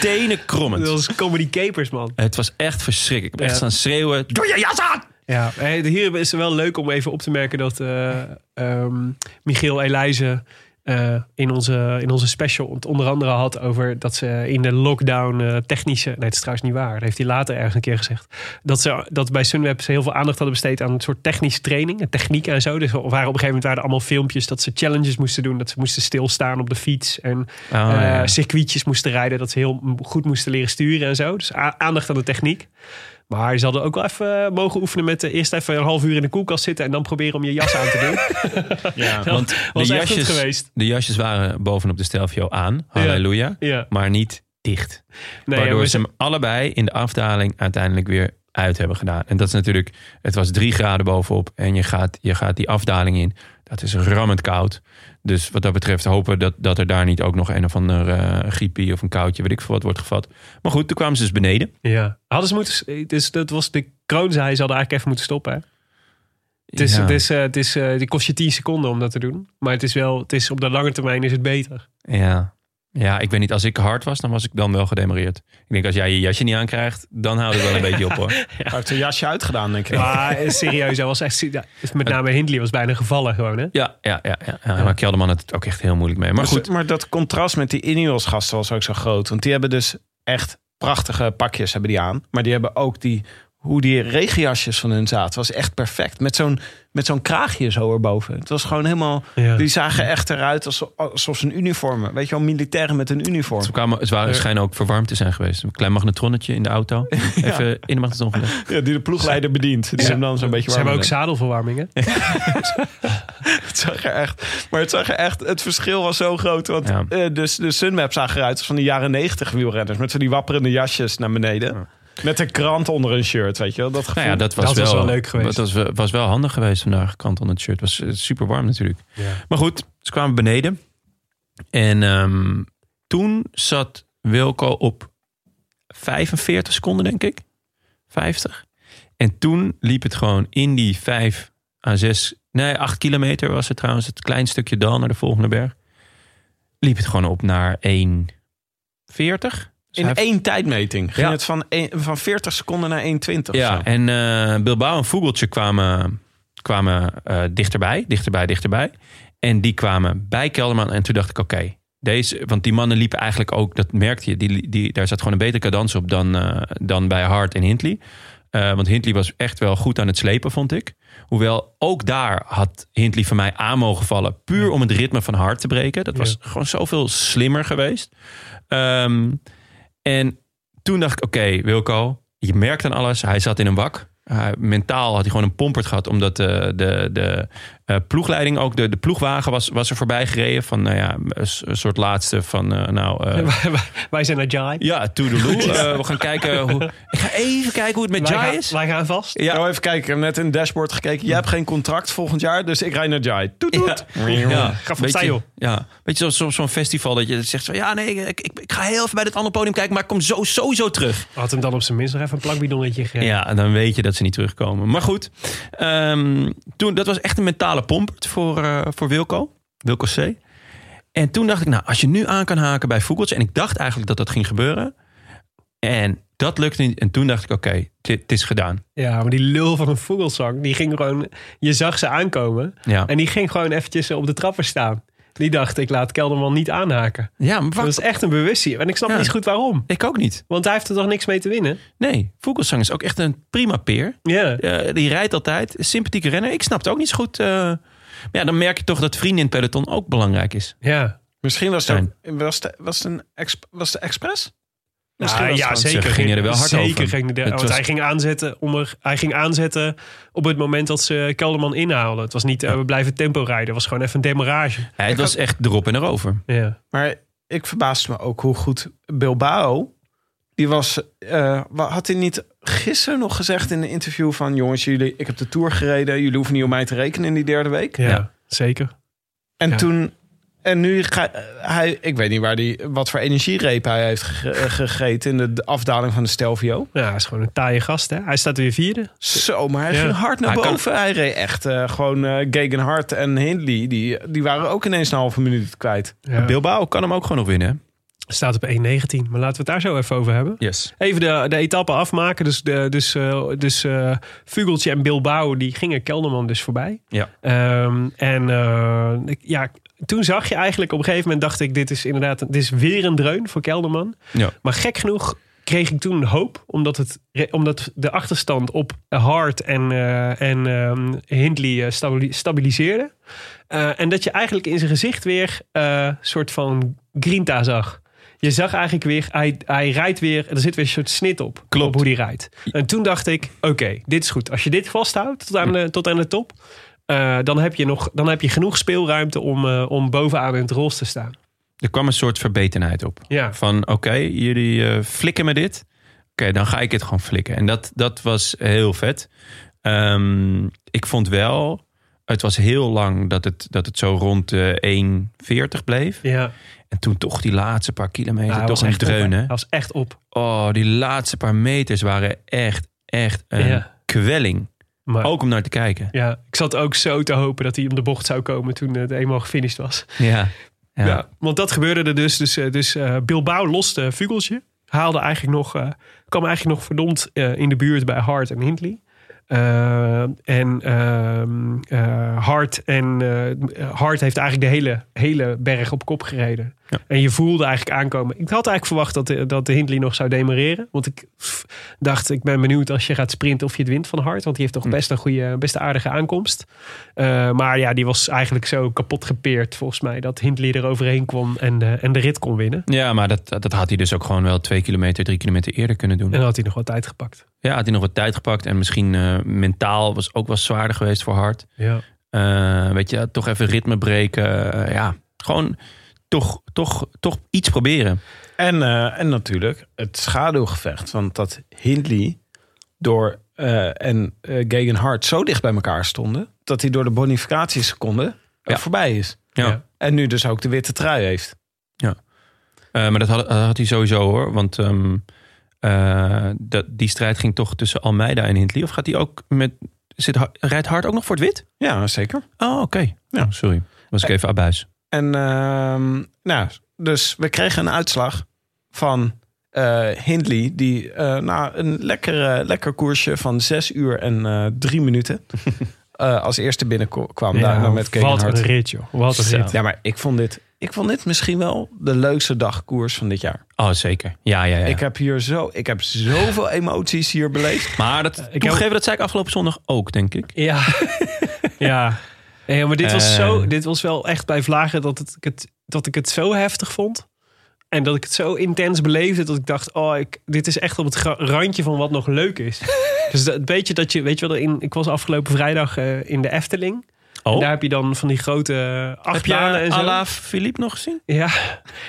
tenenkrommend. Dat was comedy capers, man. Het was echt verschrikkelijk. Ik heb echt staan schreeuwen. Doe je jas aan! Ja, hier is het wel leuk om even op te merken dat eh ehm, Michiel Elijzen eh, in, onze, in onze special het onder andere had over dat ze in de lockdown eh, technische... Nee, het is trouwens niet waar. Dat heeft hij later ergens een keer gezegd. Dat, ze, dat bij Sunweb ze heel veel aandacht hadden besteed aan een soort technische training. En techniek en zo. Dus waren op een gegeven moment waren er allemaal filmpjes dat ze challenges moesten doen. Dat ze moesten stilstaan op de fiets. En Oh, eh, ja. circuitjes moesten rijden. Dat ze heel goed moesten leren sturen en zo. Dus aandacht aan de techniek. Maar ze hadden ook wel even mogen oefenen met eh, eerst even een half uur in de koelkast zitten en dan proberen om je jas aan te doen. [laughs] Ja, Want de was echt goed jasjes, geweest. de jasjes waren bovenop de Stelvio aan. Halleluja. Ja. Maar niet dicht. Nee, Waardoor ze hem allebei in de afdaling uiteindelijk weer uit hebben gedaan. En dat is natuurlijk, het was drie graden bovenop en je gaat, je gaat die afdaling in. Dat is rammend koud. Dus wat dat betreft hopen dat, dat er daar niet ook nog een of ander eh griepie of een koudje, weet ik veel wat, wordt gevat. Maar goed, toen kwamen ze dus beneden. Ja. Hadden ze moeten. Dus dat was de kroon zei, ze hadden eigenlijk even moeten stoppen. Hè? Het, is, Ja. het, is, eh, het is, eh, die kost je 10 seconden om dat te doen. Maar het is wel, het is op de lange termijn is het beter. Ja. Ja, ik weet niet, als ik hard was, dan was ik dan wel gedemareerd. Ik denk, als jij je jasje niet aankrijgt, dan houdt het wel een [laughs] beetje op hoor. Hij heeft een jasje uitgedaan, denk ik. Maar eh, serieus, hij was echt. met name Hindley was bijna gevallen gewoon. Hè? Ja, ja, ja, ja, ja. maar Kelderman had het ook echt heel moeilijk mee. Maar Dus- goed, maar dat contrast met die Ineos gasten was ook zo groot. Want die hebben dus echt prachtige pakjes hebben die aan. Maar die hebben ook die, hoe die regenjasjes van hun zaten. was echt perfect. Met zo'n, met zo'n kraagje zo erboven. Het was gewoon helemaal... Ja. Die zagen echt eruit alsof, alsof ze een uniformen. Weet je wel, militairen met een uniform. ze, kwamen, ze waren, schijnen ook verwarmd te zijn geweest. Een klein magnetronnetje in de auto. [laughs] Even in de magnetron gelegd. Ja, die de ploegleider bedient. Die hem dan zo'n beetje Ze hebben warm ook zadelverwarmingen. [laughs] Het zag er echt, maar het zag er echt, het verschil was zo groot. Want Ja. dus de Sunweb zag eruit als van de jaren negentig wielrenners. Met van die wapperende jasjes naar beneden. Met een krant onder een shirt, weet je wel. Dat gevoel. Nou ja, dat was, Dat was wel, wel leuk geweest. Dat was, was wel handig geweest vandaag, kant onder het shirt. Het was eh, super warm natuurlijk. Maar goed, ze kwamen beneden. En ehm, toen zat Wilco op 45 seconden, denk ik. 50. En toen liep het gewoon in die 5 à 6, nee, 8 kilometer was het trouwens. Het klein stukje dal naar de volgende berg. Liep het gewoon op naar 1,40. In één tijdmeting ging Ja. het van, een- van 40 seconden naar 1,20. Ja, zo. en eh, Bilbao en Vogeltje kwamen, kwamen eh, dichterbij, dichterbij, dichterbij. En die kwamen bij Kelderman. En toen dacht ik, oké, deze, want die mannen liepen eigenlijk ook, dat merkte je, die, die, daar zat gewoon een betere cadans op dan, eh, dan bij Hart en Hindley. Eh, want Hindley was echt wel goed aan het slepen, vond ik. Hoewel ook daar had Hindley van mij aan mogen vallen. Puur om het ritme van Hart te breken. Dat was gewoon zoveel slimmer geweest. Ehm, en toen dacht ik, oké, Wilco, je merkt aan alles. Hij zat in een. Uh, mentaal had hij gewoon een pompert gehad. Omdat de, de, de uh, ploegleiding, ook de, de ploegwagen was, was er voorbij gereden. Van nou ja, een, een soort laatste van uh, nou... [laughs] wij zijn naar Jai. Ja, Toedeloe. [laughs] Uh, we gaan kijken hoe... Ik ga even kijken hoe het met wij Jai gaan, is. Wij gaan vast. Ja. Nou, even kijken. Ik heb net in het dashboard gekeken. Jij hebt geen contract volgend jaar, dus ik rijd naar Jai. Toet, toet. Ja. ja. Ga van stijl. Ja, weet je, zo'n zo festival dat je zegt zo... Ja, nee, ik, ik, ik, ga heel even bij het andere podium kijken... maar ik kom zo, sowieso terug. Had hem dan op zijn minst nog even een plakbidonnetje gegeven. Ja, en dan weet je dat ze niet terugkomen. Maar goed, um, toen, dat was echt een mentale pomp voor, uh, voor Wilco. Wilco C. En toen dacht ik, nou, als je nu aan kan haken bij Vogeltje... en ik dacht eigenlijk dat dat ging gebeuren... en dat lukte niet. En toen dacht ik, oké, okay, het is gedaan. Ja, maar die lul van een Vogelsang, die ging gewoon... Je zag ze aankomen ja. en die ging gewoon eventjes op de trappen staan. Die dacht, ik laat Kelderman niet aanhaken. Ja, maar Dat is echt een bewustzijn. En ik snap Ja. niet goed waarom. Ik ook niet. Want hij heeft er toch niks mee te winnen? Nee, Vogelsang is ook echt een prima peer. Ja. Eh, die rijdt altijd. Sympathieke renner. Ik snap het ook niet zo goed. eh. maar ja, dan merk je toch dat vrienden in het peloton ook belangrijk is. Ja. Misschien was het, was het, was exp, was het expres? Nou, het ja, zeker. Ze gingen er wel hard zeker over. Ging want was- hij ging aanzetten om er, hij ging aanzetten op het moment dat ze Kelderman inhaalden. Het was niet, eh, we blijven tempo rijden. Het was gewoon even een demarrage. Ja, het was echt erop en erover. Ja. Maar ik verbaasde me ook hoe goed Bilbao... Die was, eh, wa- had hij niet gisteren nog gezegd in een interview van... jongens, jullie, ik heb de Tour gereden. Jullie hoeven niet op mij te rekenen in die derde week. Ja, Ja. zeker. En Ja. toen... En nu ga hij... Ik weet niet waar die, wat voor energiereep hij heeft eh, gegeten... in de- afdaling van de Stelvio. Ja, hij is gewoon een taaie gast. Hè? Hij staat weer vierde. Zo, maar hij Ja. ging hard naar Hij kan- boven. Hij reed echt eh, gewoon eh Gegenhard en Hindley. Die, die waren ook ineens een halve minuut kwijt. Ja. Bilbao kan hem ook gewoon nog winnen. hè? Staat op 1.19. Maar laten we het daar zo even over hebben. Yes. Even de, de etappe afmaken. Dus, de, dus, eh, dus eh, Vugeltje en Bilbao die gingen Kelderman dus voorbij. Ja. Ehm, en eh, ik- ja, toen zag je eigenlijk op een gegeven moment dacht ik... dit is inderdaad dit is weer een dreun voor Kelderman. Ja. Maar gek genoeg kreeg ik toen hoop. Omdat, het, omdat de achterstand op Hart en, eh, en ehm, Hindley eh, stabili- stabiliseerde. Eh, en dat je eigenlijk in zijn gezicht weer een soort van grinta zag. Je zag eigenlijk weer, hij, hij rijdt weer, er zit weer een soort snit op. Klopt. Op hoe hij rijdt. En toen dacht ik, oké, dit is goed. Als je dit vasthoudt tot aan de, tot aan de top... eh, dan, heb je nog, dan heb je genoeg speelruimte om, eh, om bovenaan in het rols te staan. Er kwam een soort verbetenheid op. Ja, Van oké, jullie eh, flikken me dit. Oké, dan ga ik het gewoon flikken. En dat, dat was heel vet. Ehm, ik vond wel, het was heel lang dat het, dat het zo rond de 1,40 bleef. ja. En toen toch die laatste paar kilometer, hij toch was een echt op, hè. dreun. hè? Hij was echt op. Oh, die laatste paar meters waren echt, echt een Ja. kwelling. Maar Ook om naar te kijken. ja, ik zat ook zo te hopen dat hij om de bocht zou komen toen het eenmaal gefinished was. Ja. Ja. Ja. want dat gebeurde er dus. Dus, eh, dus eh, Bilbao loste Vugeltje. Haalde eigenlijk nog, eh, kwam eigenlijk nog verdomd eh, in de buurt bij Hart en Hindley. Eh, en ehm, eh, Hart, en, eh, Hart heeft eigenlijk de hele, hele berg op kop gereden. Ja. En je voelde eigenlijk aankomen. Ik had eigenlijk verwacht dat de, dat de Hindley nog zou demareren. Want ik dacht, ik ben benieuwd als je gaat sprinten of je het wint van Hart. Want die heeft toch best een goede, best een aardige aankomst. Eh, maar ja, die was eigenlijk zo kapot gepeerd volgens mij. Dat Hindley er overheen kwam en de, en de rit kon winnen. ja, maar dat, dat had hij dus ook gewoon wel twee kilometer, drie kilometer eerder kunnen doen. En dan had hij nog wat tijd gepakt. Ja, had hij nog wat tijd gepakt. En misschien eh, mentaal was ook wel zwaarder geweest voor Hart. Ja. Eh, weet je, toch even ritme breken. Ja, gewoon toch, toch, toch iets proberen. En, eh, en natuurlijk het schaduwgevecht. Want dat Hindley door eh, en Gegenhard zo dicht bij elkaar stonden... dat hij door de bonificatieseconde Ja. voorbij is. Ja. Ja. En nu dus ook de witte trui heeft. Eh, maar dat had, dat had hij sowieso hoor. Want ehm, eh, dat, die strijd ging toch tussen Almeida en Hindley. Of gaat hij ook met. Zit, rijdt Hart ook nog voor het wit? Ja, zeker. Oh, oké. Ja. Ja. sorry. Was ik even abuis. En ehm, nou, dus we kregen een uitslag van eh, Hindley... die eh na een lekker, eh, lekker koersje van zes uur en eh, drie minuten... [laughs] eh, als eerste binnenkwam. daarna met wat een rit, joh. Wat een Zo. rit. Ja, maar ik vond, dit, ik vond dit misschien wel de leukste dagkoers van dit jaar. Oh, zeker. Ja, ja, ja. Ik heb hier zo, ik heb zoveel [laughs] emoties hier beleefd. maar dat, ik heb- dat zei ik afgelopen zondag ook, denk ik. Ja. [laughs] ja. Ja, maar dit was, Eh. zo, dit was wel echt bij Vlagen dat, het, ik het, dat ik het zo heftig vond. En dat ik het zo intens beleefde dat ik dacht, oh, ik, dit is echt op het randje van wat nog leuk is. [laughs] dus dat, weet je dat je, weet je wel, in, ik was afgelopen vrijdag eh, in de Efteling. En Oh, daar heb je dan van die grote heb achtbanen en zo. Ala Philippe nog gezien? Ja,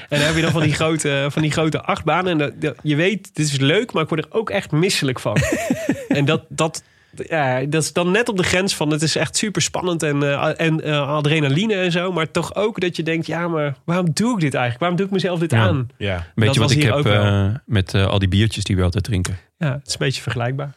en dan heb je dan van die grote, van die grote achtbanen. En dat, dat- je weet, dit is leuk, maar ik word er ook echt misselijk van. [laughs] en dat, dat, ja, dat is dan net op de grens van het is echt super spannend en, eh, en eh, adrenaline en zo. Maar toch ook dat je denkt, ja, maar waarom doe ik dit eigenlijk? Waarom doe ik mezelf dit Ja. aan? Ja. Weet Dat je wat was ik hier heb ook wel. eh, met eh, al die biertjes die we altijd drinken? Ja, het is een beetje vergelijkbaar.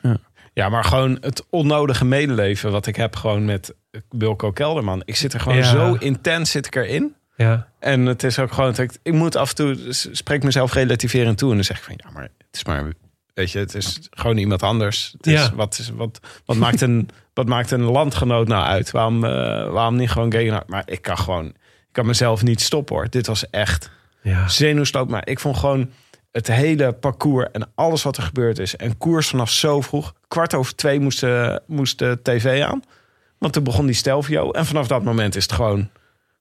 ja, maar gewoon het onnodige medeleven wat ik heb gewoon met Wilco Kelderman. Ik zit er gewoon Ja. zo intens zit ik erin. Ja, En het is ook gewoon, ik, ik moet af en toe, spreek mezelf relativerend toe. En dan zeg ik van, ja, maar het is maar, weet je, het is gewoon iemand anders. Het is, wat, is, wat, wat, [laughs] maakt een, wat maakt een landgenoot nou uit? Waarom, eh, waarom niet gewoon Gegenhard? Maar ik kan gewoon, ik kan mezelf niet stoppen hoor. Dit was echt Ja. zenuwstoot. Maar ik vond gewoon het hele parcours en alles wat er gebeurd is. En koers vanaf zo vroeg. Kwart over twee moest moest de tv aan. Want toen begon die Stelvio. En vanaf dat moment is het gewoon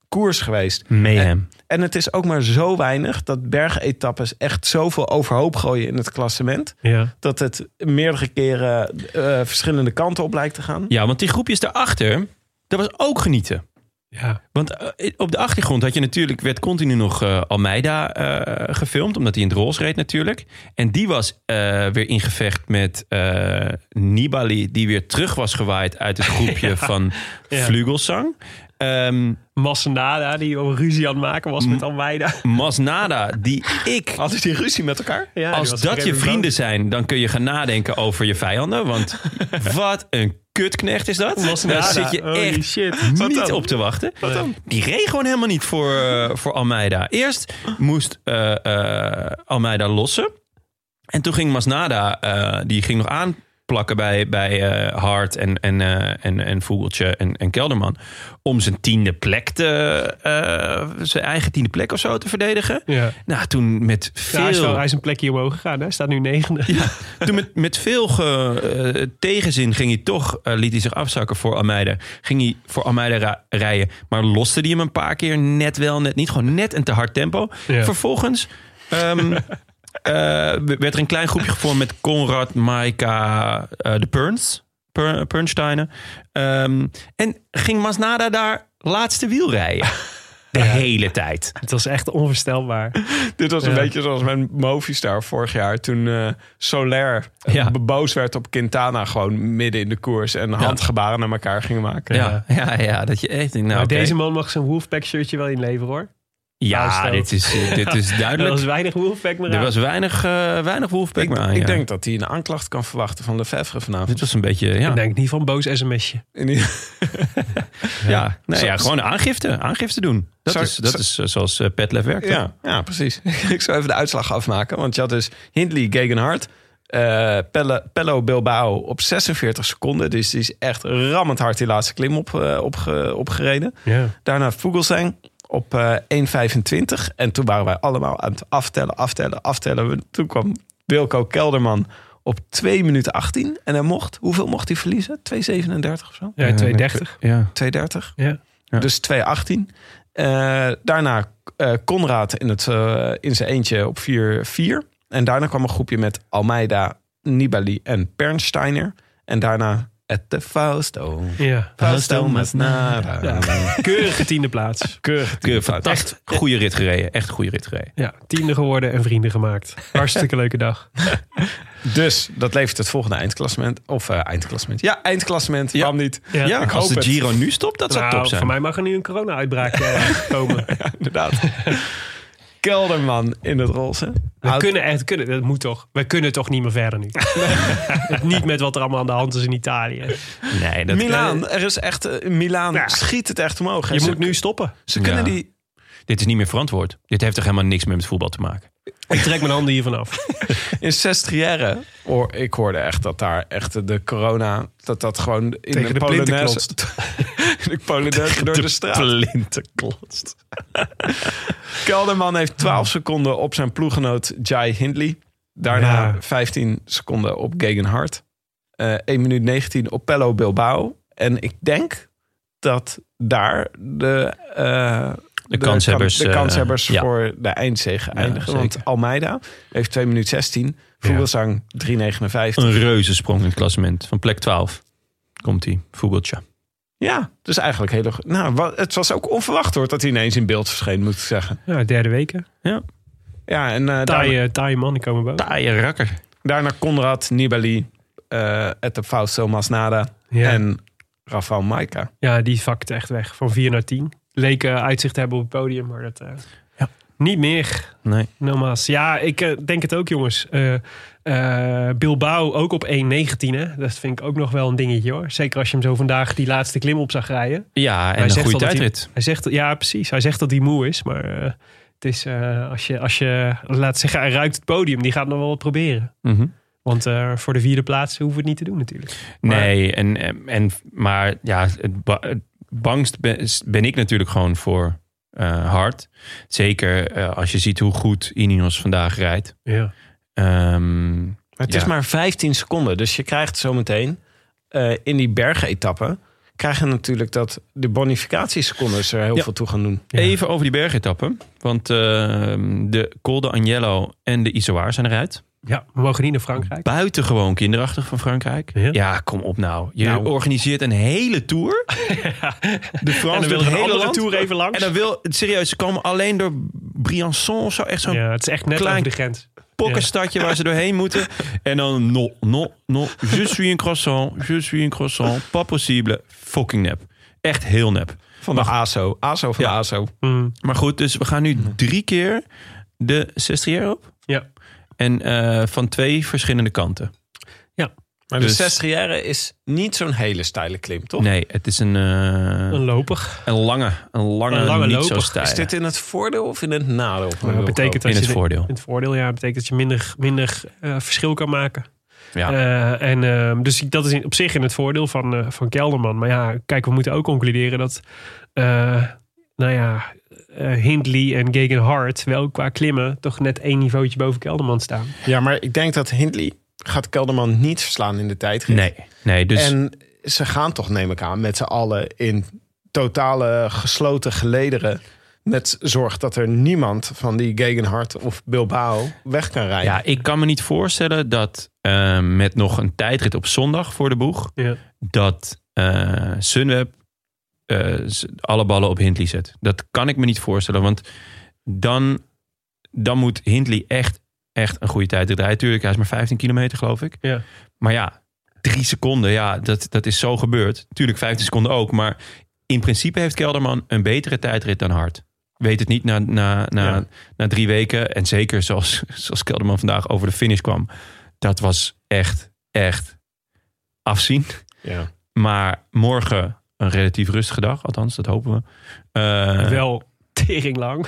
koers geweest. Mayhem. En het is ook maar zo weinig dat bergetappes echt zoveel overhoop gooien in het klassement. Ja. Dat het meerdere keren eh, verschillende kanten op lijkt te gaan. Ja, want die groepjes daarachter, dat was ook genieten. Ja. Want eh, op de achtergrond had je natuurlijk, werd continu nog eh, Almeida eh, gefilmd, omdat hij in het roze reed natuurlijk. En die was eh, weer in gevecht met eh, Nibali, die weer terug was gewaaid uit het [laughs] groepje van Ja. Vlugelsang. Ehm Massenada, die al ruzie aan het maken was met Almeida. [laughs] Masnada, die ik Hadden die ruzie met elkaar? Ja, Als dat je vrienden zijn, dan kun je gaan nadenken over je vijanden. Want [laughs] wat een kutknecht is dat. boos. Daar zit je echt shit. niet op te wachten. Die reed gewoon helemaal niet voor, eh, voor Almeida. Eerst moest eh, eh, Almeida lossen. En toen ging Masnada, die ging nog aanplakken bij, bij eh, Hart en, en, eh, en, en Vogeltje en, en Kelderman. Om zijn tiende plek te, eh, zijn eigen tiende plek of zo te verdedigen. Ja. Nou, toen met Ja, veel... hij, is wel, hij is een plekje omhoog gegaan. Hè? Hij staat nu negende. Ja, toen met, met veel ge- tegenzin ging hij toch, liet hij zich afzakken voor Almeida. Ging hij voor Almeida rijden, maar loste hij hem een paar keer net wel, net niet. Gewoon net een te hard tempo. Ja. Vervolgens ehm, eh, [laughs] werd er een klein groepje gevormd met Konrad, Maika, eh, de Perns. Per, Pernsteinen. Ehm, en ging Masnada daar laatste wiel rijden. [laughs] De hele tijd. Het was echt onvoorstelbaar. Dit was een Ja. beetje zoals mijn Movistar vorig jaar. Toen eh Soler eh, Ja. boos werd op Quintana gewoon midden in de koers. En handgebaren naar elkaar gingen maken. Ja, ja, ja, dat je echt... denkt, Nou, maar deze man mag zijn Wolfpack shirtje wel inleveren hoor. Ja, dit is, eh, dit is [laughs] Er duidelijk. was weinig Wolfpack meer Er was weinig, eh weinig Wolfpack Ik, meer aan. ik ja. denk dat hij een aanklacht kan verwachten van Lefevre vanavond. Dit was een beetje, ja. Ik denk niet van boos sms'je. [laughs] Ja. Nee, Zo- ja, gewoon aangifte, aangifte doen. Dat Zou- is, dat zou- is eh, zoals eh, Petlef werkt. toch? ja, ja, precies. [laughs] ik zou even de uitslag afmaken. Want je had dus Hindley, Gegenhard, eh Pelle, Pello Bilbao op 46 seconden. Dus die is echt rammend hard die laatste klim op, opge- opgereden. Ja. Daarna Vogelsang op eh 1,25. En toen waren wij allemaal aan het aftellen, aftellen, aftellen. We- Toen kwam Wilco Kelderman op 2 minuten 18. En hij mocht, hoeveel mocht hij verliezen? 2,37 of zo? Ja, 230. Ja. 2,30. Ja. Ja. Dus 2,18. Eh daarna eh Conrad in, het, eh, in zijn eentje op 4,4. En daarna kwam een groepje met Almeida, Nibali en Pernsteiner. En daarna the Fausto. Ja. Fausto Masnada. Ja. Keurige tiende plaats. [laughs] Keurig. Keur, Fantastisch. Goede rit gereden. Echt goede rit gereden. Ja, tiende geworden en vrienden gemaakt. Hartstikke [laughs] leuke dag. Dus dat levert het volgende eindklassement. Of eh, eindklassement. Ja, eindklassement. Ja. Waarom niet? Ja. ik Als hoop de het. Giro nu stopt, dat zou Nou, top zijn. voor mij mag er nu een corona-uitbraak eh, komen. [laughs] Inderdaad. Kelderman in het roze. We Oud- kunnen echt, kunnen, dat moet toch. We kunnen toch niet meer verder nu. [laughs] niet met wat er allemaal aan de hand is in Italië. Nee, dat, Milaan, er is echt... eh, Milaan Ja. schiet het echt omhoog. Je Ze- moet nu stoppen. Ze kunnen die... dit is niet meer verantwoord. Dit heeft toch helemaal niks meer met voetbal te maken. Ik trek mijn handen hiervan af. [laughs] In Sestriere, hoor, ik hoorde echt dat daar echt de corona... Dat dat gewoon in Tegen de plinten Polonaise... [laughs] de Polonaise door de straat. Plinten klotst. [laughs] Kelderman heeft 12 seconden op zijn ploeggenoot Jai Hindley. Daarna Ja. 15 seconden op Gegenhard. Eh 1 minuut 19 op Pello Bilbao. En ik denk dat daar de, eh, De kanshebbers, de eh, kanshebbers ja. voor de eindzege Ja, eindigen. Want. Almeida heeft 2 minuten 16. Vogelsang 3,59. Een reuzensprong in het klassement. Van plek 12 komt hij. Vogeltje. Ja, dus eigenlijk heel... Nou, het was ook onverwacht hoor dat hij ineens in beeld verscheen, moet ik zeggen. Ja, derde weken. Ja. Ja, en eh, daarna, Taaie, taaie mannen komen boven. Taaie rakker. daarna Conrad, Nibali, eh Ette Fausto Masnada Ja. en Rafael Maika. Ja, die vakte echt weg. Van 4 naar 10. Leek eh, uitzicht te hebben op het podium, maar dat... eh, Ja. Niet meer. Nee. Nogmaals. Ja, ik eh, denk het ook, jongens. Eh, eh, Bilbao ook op 1.19. hè. Dat vind ik ook nog wel een dingetje, hoor. Zeker als je hem zo vandaag die laatste klim op zag rijden. Ja, en Hij een zegt goede hij- tijdrit. Hij zegt, ja, precies. Hij zegt dat hij moe is, maar het is als je, als je laat zeggen, hij ruikt het podium, die gaat nog wel wat proberen. Mhm. Want voor de vierde plaats hoeven we het niet te doen, natuurlijk. Maar- Nee, en, en, maar ja, het bangst ben, ben ik natuurlijk gewoon voor eh, hard. Zeker eh, als je ziet hoe goed Ineos vandaag rijdt. Ja. Ehm, Maar het Ja. is maar 15 seconden. Dus je krijgt zometeen eh in die bergetappen... krijg je natuurlijk dat de bonificatiesecondes er heel Ja. veel toe gaan doen. Ja. Even over die bergetappen. Want ehm, de Col de Agnello en de Izoar zijn eruit. Ja, we mogen niet naar Frankrijk. Buitengewoon kinderachtig van Frankrijk. Ja. Ja, kom op nou. Je Nou. organiseert een hele tour. [laughs] De Frans En dan wil hele andere land. tour even langs. En dan wil, serieus, ze komen alleen door Briançon of zo. Echt zo'n ja, het is echt net klein- over de grens. pokkenstadje waar ze doorheen [laughs] moeten. En dan, no, no, no, je suis un croissant, je suis un croissant, pas possible. Fucking nep. Echt heel nep. Van de ASO. ASO van Ja. de ASO. Mm. Maar goed, dus we gaan nu drie keer de Sestriere op. Ja. En eh, van twee verschillende kanten. Maar Dus- de Sestriere is niet zo'n hele steile klim, toch? Nee, het is een, eh, Een loper. een lange, een lange, Een lange niet zo steile. Is dit in het voordeel of in het nadeel? dat betekent dat in je het de- voordeel. in het voordeel, ja, betekent dat je minder, minder eh, verschil kan maken. Ja. Eh, en, ehm, dus dat is in- op zich in het voordeel van, eh, van Kelderman. Maar ja, kijk, we moeten ook concluderen dat, eh, nou ja, Hindley en Gegenhard wel qua klimmen toch net één niveautje boven Kelderman staan. Ja, maar ik denk dat Hindley gaat Kelderman niet verslaan in de tijdrit. Nee, nee, dus En ze gaan toch, neem ik aan, met z'n allen in totale gesloten gelederen. Met zorg dat er niemand van die Gegenhard of Bilbao weg kan rijden. ja, ik kan me niet voorstellen dat eh, met nog een tijdrit op zondag voor de boeg, Ja. dat eh Sunweb eh, alle ballen op Hindley zet. Dat kan ik me niet voorstellen, want dan, dan moet Hindley echt, echt een goede tijdrit rijden. Tuurlijk, hij is maar 15 kilometer, geloof ik. Ja. Maar ja, drie seconden, ja, dat, dat is zo gebeurd. Tuurlijk, 15 seconden ook, maar in principe heeft Kelderman een betere tijdrit dan Hart. Weet het niet na, na, na, Ja. na drie weken. En zeker zoals, zoals Kelderman vandaag over de finish kwam. Dat was echt, echt afzien. Ja. Maar morgen een relatief rustige dag. Althans, dat hopen we. Eh, wel tering lang.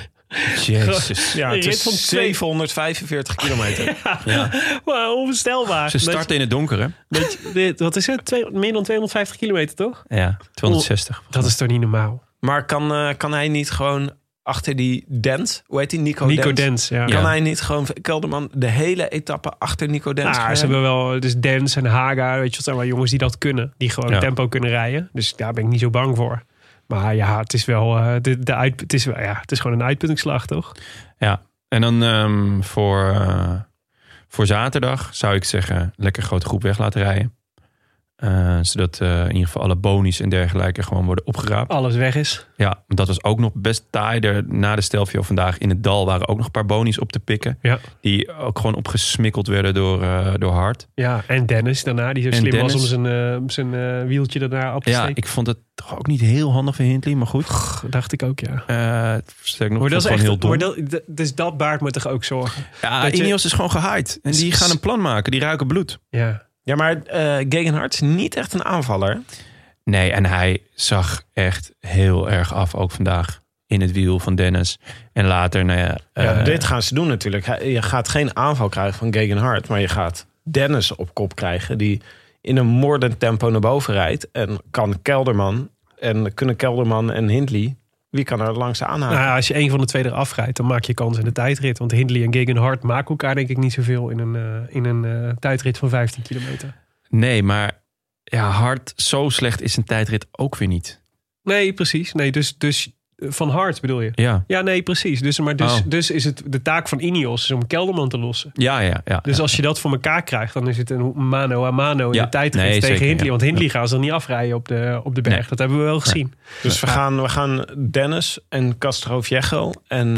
Jezus. Ja, het is van twee- 745 kilometer. [laughs] Ja. Maar onvoorstelbaar. Ze starten in het donker, hè? Dat je- dit- wat is het? Twee- meer dan 250 kilometer, toch? Ja, 260. Dat is toch niet normaal? maar kan, eh, kan hij niet gewoon achter die Dent, hoe heet die, Nico, Nico Dent? Dens, ja. Kan Ja. hij niet gewoon Kelderman de hele etappe achter Nico Dent Nou, gaan ze hebben wel, dus Dens en Haga, weet je, dat zijn wel jongens die dat kunnen. Die gewoon Ja. tempo kunnen rijden. Dus daar ben ik niet zo bang voor. Maar ja, het is wel, eh, de, de uit, het is, wel- ja, het is gewoon een uitputtingsslag, toch? Ja, en dan ehm, voor, eh, voor zaterdag zou ik zeggen... lekker grote groep weg laten rijden. Eh, zodat eh, in ieder geval alle bonies en dergelijke gewoon worden opgeraapt. Alles weg is. Ja, dat was ook nog best taai. Er, na de Stelvio vandaag in het dal waren ook nog een paar bonies op te pikken. Ja. Die ook gewoon opgesmikkeld werden door, eh, door Hart. Ja, en Dennis daarna, die zo En slim was om Dennis. zijn, zijn wieltje daarna op te Ja, steken. ik vond het toch ook niet heel handig van Hindley, maar goed. Dacht ik ook, ja. Sterk nog, Maar dat is gewoon echt, heel dom. dat, dus dat baart me toch ook zorgen. ja, dat je- Ineos is gewoon gehaaid. En die gaan een plan maken. Die ruiken bloed. Ja. Ja, maar Gegenhard is niet echt een aanvaller. Nee, en hij zag echt heel erg af, ook vandaag, in het wiel van Dennis. En later, nou ja... Ja, eh, dit gaan ze doen natuurlijk. Je gaat geen aanval krijgen van Gegenhard, maar je gaat Dennis op kop krijgen die in een moordend tempo naar boven rijdt. En kan Kelderman en kunnen Kelderman en Hindley, wie kan er langs aanhaken? Nou als je een van de twee eraf rijdt, dan maak je kans in de tijdrit. Want Hindley en Gegenhard maken elkaar denk ik niet zoveel in een, eh, in een eh, tijdrit van 15 kilometer. Nee, maar ja, hard, zo slecht is een tijdrit ook weer niet. Nee, precies. Nee, dus, dus van hard bedoel je? Ja, Ja, nee, precies. Dus, maar dus, Oh. dus is het de taak van Ineos is om Kelderman te lossen. ja, ja. ja Dus ja. als je dat voor elkaar krijgt, dan is het een mano a mano in Ja, de nee, tegen zeker, Hindley. ja. Want Hindley gaan ze niet afrijden op de, op de berg. Nee. Dat hebben we wel gezien. dus we gaan, we gaan Dennis en Castro Viejo en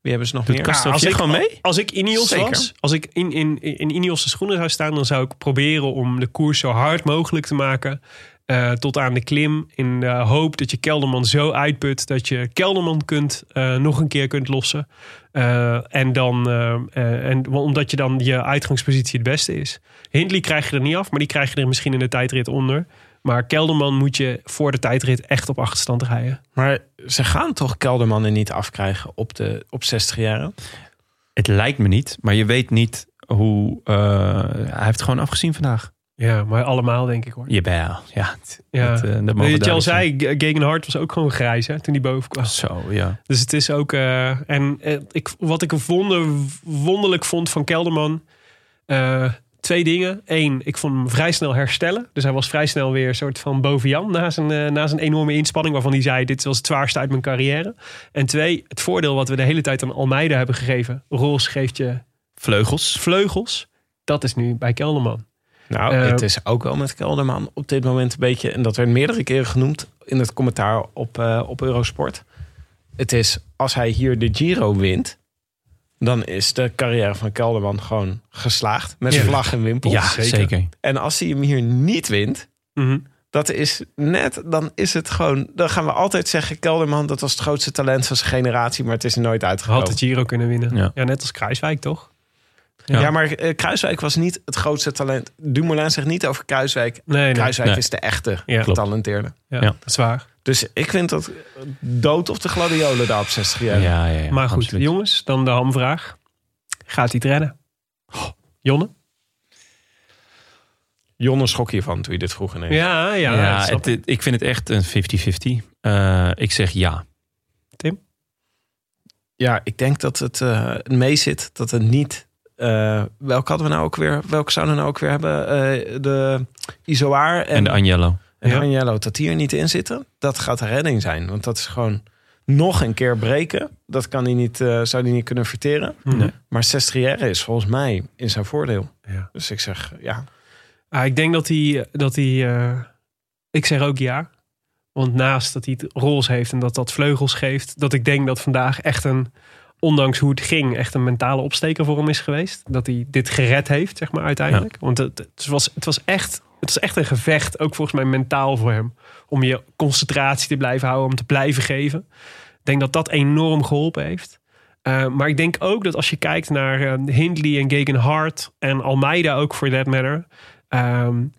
wie hebben ze nog Doet meer? Castro als Viejo ik, mee? Als ik Ineos Zeker. was, als ik in, in, in Ineos' schoenen zou staan, dan zou ik proberen om de koers zo hard mogelijk te maken. Eh, tot aan de klim. In de hoop dat je Kelderman zo uitput dat je Kelderman kunt, eh, nog een keer kunt lossen. Eh, en dan, en, omdat je dan je uitgangspositie het beste is. Hindley krijg je er niet af, maar die krijg je er misschien in de tijdrit onder. Maar Kelderman moet je voor de tijdrit echt op achterstand rijden. Maar ze gaan toch Kelderman er niet afkrijgen op, de, op 60 jaar? Het lijkt me niet, maar je weet niet hoe... eh, hij heeft gewoon afgezien vandaag. Ja, maar allemaal denk ik hoor. Jawel, ja. het- Ja. dat, eh, dat je al zei, Gegenhard was ook gewoon grijs hè, toen hij boven kwam. Zo, ja. Dus het is ook... eh, en eh, ik, wat ik wonder, wonderlijk vond van Kelderman... twee dingen. Eén, ik vond hem vrij snel herstellen. Dus hij was vrij snel weer een soort van boven Jan... na zijn, na zijn enorme inspanning waarvan hij zei... dit was het zwaarste uit mijn carrière. En twee, het voordeel wat we de hele tijd aan Almeida hebben gegeven. Roos geeft je Vleugels. vleugels. Dat is nu bij Kelderman. Nou, Eh, het is ook wel met Kelderman op dit moment een beetje... en dat werd meerdere keren genoemd in het commentaar op, eh, op Eurosport. Het is, als hij hier de Giro wint... dan is de carrière van Kelderman gewoon geslaagd. Met Ja. vlag en wimpel. Ja, zeker. En als hij hem hier niet wint... Mhm. dat is net, dan is het gewoon... dan gaan we altijd zeggen... Kelderman, dat was het grootste talent van zijn generatie... maar het is er nooit uitgekomen. Had de Giro kunnen winnen. Ja. Ja, net als Kruiswijk toch? Ja, Ja. maar eh, Kruiswijk was niet het grootste talent. Dumoulin zegt niet over Kruiswijk. Nee, nee. Kruiswijk Nee. is de echte Ja. getalenteerde. Ja, Ja. dat is waar. Dus ik vind dat dood op de gladiolen daar op 60 jaar. Ja, ja, ja. maar goed, absoluut. jongens, dan de hamvraag. Gaat hij het redden? Jonne? Jonne schrok hiervan toen je dit vroeg ineens. Ja, ja. Ja, het, ik. het- ik vind het echt een 50-50. Eh, ik zeg ja. Ja, ik denk dat het eh mee zit. Dat het niet... eh welke hadden we nou ook weer? Welke zouden we nou ook weer hebben? Eh, de Isoar en, En de Agnello. en Ja. Agnello. Dat die er niet in zitten. Dat gaat de redding zijn. Want dat is gewoon nog een keer breken. Dat kan hij niet, eh, zou hij niet kunnen verteren. Maar Sestriere is volgens mij in zijn voordeel. Ja. Dus ik zeg ja. Ah, ik denk dat hij... Dat hij eh, ik zeg ook ja. Want naast dat hij het roze heeft en dat dat vleugels geeft... dat ik denk dat vandaag echt een... ondanks hoe het ging, echt een mentale opsteker voor hem is geweest. Dat hij dit gered heeft, zeg maar, uiteindelijk. Want het, het, was, het, was echt, het was echt een gevecht, ook volgens mij mentaal voor hem. Om je concentratie te blijven houden, om te blijven geven. Ik denk dat dat enorm geholpen heeft. Uh, maar ik denk ook dat als je kijkt naar uh, Hindley en Hart en Almeida ook voor that matter. Um,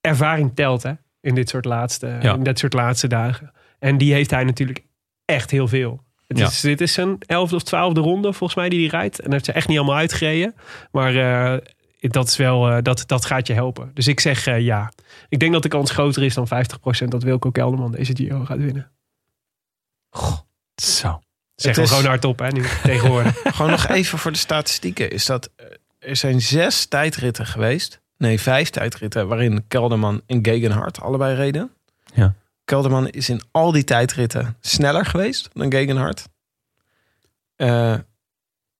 ervaring telt hè, in, dit soort laatste, ja. in dit soort laatste dagen. En die heeft hij natuurlijk echt heel veel. Het ja. is, dit is zijn elfde of twaalfde ronde volgens mij die hij rijdt. En dat heeft ze echt niet allemaal uitgereden. Maar uh, dat, is wel, uh, dat, dat gaat je helpen. Dus ik zeg uh, ja. Ik denk dat de kans groter is dan 50% dat Wilco Kelderman deze Giro gaat winnen. Goh, zo. Zeg is... gewoon hardop hè, nu tegenwoordig. [laughs] gewoon nog even voor de statistieken. Is dat, er zijn zes tijdritten geweest. Nee, vijf tijdritten waarin Kelderman en Gegenhard allebei reden. Ja. Kelderman is in al die tijdritten sneller geweest dan Gegenhard. Uh,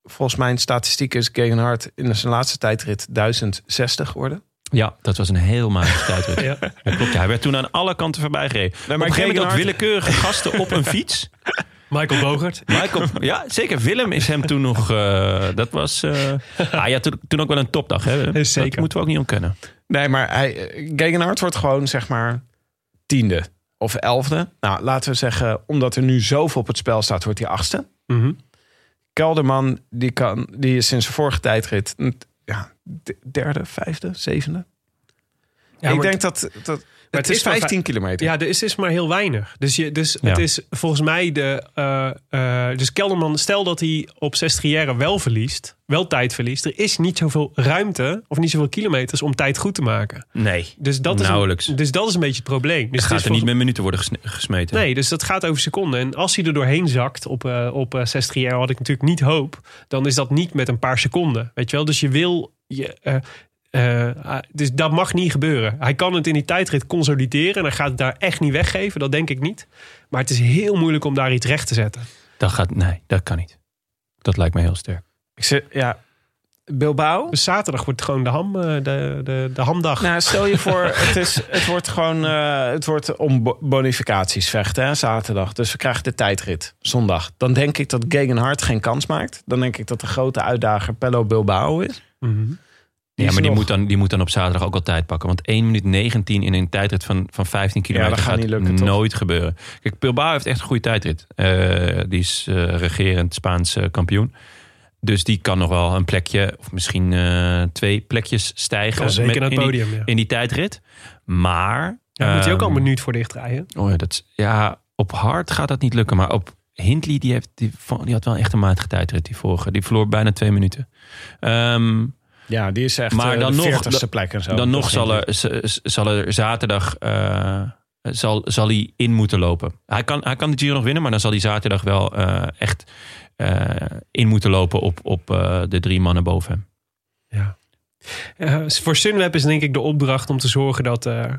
volgens mijn statistiek is Gegenhard in zijn laatste tijdrit 1060 geworden. Ja, dat was een heel matige [laughs] tijdrit. ja. klopt. Hij werd toen aan alle kanten voorbij gereden. Nee, maar op een gegeven moment ook willekeurige gasten op een fiets. [laughs] Michael Bogert. Michael, ja, zeker. Willem is hem toen nog... Uh, dat was... Uh, [laughs] ah, ja, toen, toen ook wel een topdag. Hè? Zeker. Dat moeten we ook niet ontkennen. Nee, maar hij, Gegenhard wordt gewoon zeg maar tiende of elfde. Nou, laten we zeggen, omdat er nu zoveel op het spel staat, wordt hij achtste. Mm -hmm. Kelderman, die, kan, die is sinds zijn vorige tijdrit ja, derde, vijfde, zevende. Ja, ik denk dat, dat maar het, is 15 kilometer. Ja, er is, is maar heel weinig. Dus, je, dus ja. het is volgens mij de. Uh, uh, dus Kelderman, stel dat hij op Sestriere wel verliest, wel tijd verliest. Er is niet zoveel ruimte of niet zoveel kilometers om tijd goed te maken. Nee. Dus dat is nauwelijks. Een, dus dat is een beetje het probleem. Dus het gaat het er niet met minuten worden gesmeten. Nee, dus dat gaat over seconden. En als hij er doorheen zakt op, uh, op Sestriere, wat ik natuurlijk niet hoop, dan is dat niet met een paar seconden. Weet je wel? Dus je wil. Je, uh, dus dat mag niet gebeuren. Hij kan het in die tijdrit consolideren. En hij gaat het daar echt niet weggeven. Dat denk ik niet. Maar het is heel moeilijk om daar iets recht te zetten. Dat gaat, nee, dat kan niet. Dat lijkt me heel sterk. Ik zeg, ja, Bilbao? Dus zaterdag wordt gewoon de, ham, de, de, de hamdag. Nou, stel je voor, [laughs] het, is, het wordt gewoon uh, het wordt om bonificaties vechten, hè, zaterdag. Dus we krijgen de tijdrit, zondag. Dan denk ik dat Gegenhard geen kans maakt. Dan denk ik dat de grote uitdager Pello Bilbao is. Mm -hmm. Ja, maar die moet, dan, die moet dan op zaterdag ook al tijd pakken. Want 1 minuut 19 in een tijdrit van, van 15 kilometer ja, gaat, gaat niet lukken, nooit toch? gebeuren. Kijk, Bilbao heeft echt een goede tijdrit. Uh, die is uh, regerend Spaans uh, kampioen. Dus die kan nog wel een plekje, of misschien uh, twee plekjes stijgen. Zeker naar het podium, in die, ja. in die tijdrit. Maar... Ja, moet hij ook al um, een minuut voor dicht rijden. Oh ja, dat, ja, op hard gaat dat niet lukken. Maar op Hindley, die, heeft, die, die had wel echt een matige tijdrit, die vorige. Die verloor bijna twee minuten. Um, Ja, die is echt Maar maar dan dan nog- 40ste plek en zo. Dan nog zal er, zal er zaterdag eh, zal, zal hij in moeten lopen. Hij kan, hij kan de Giro nog winnen, maar dan zal hij zaterdag wel eh, echt eh, in moeten lopen op, op eh, de drie mannen boven hem. Ja. Eh, voor Sunweb is denk ik de opdracht om te zorgen dat, eh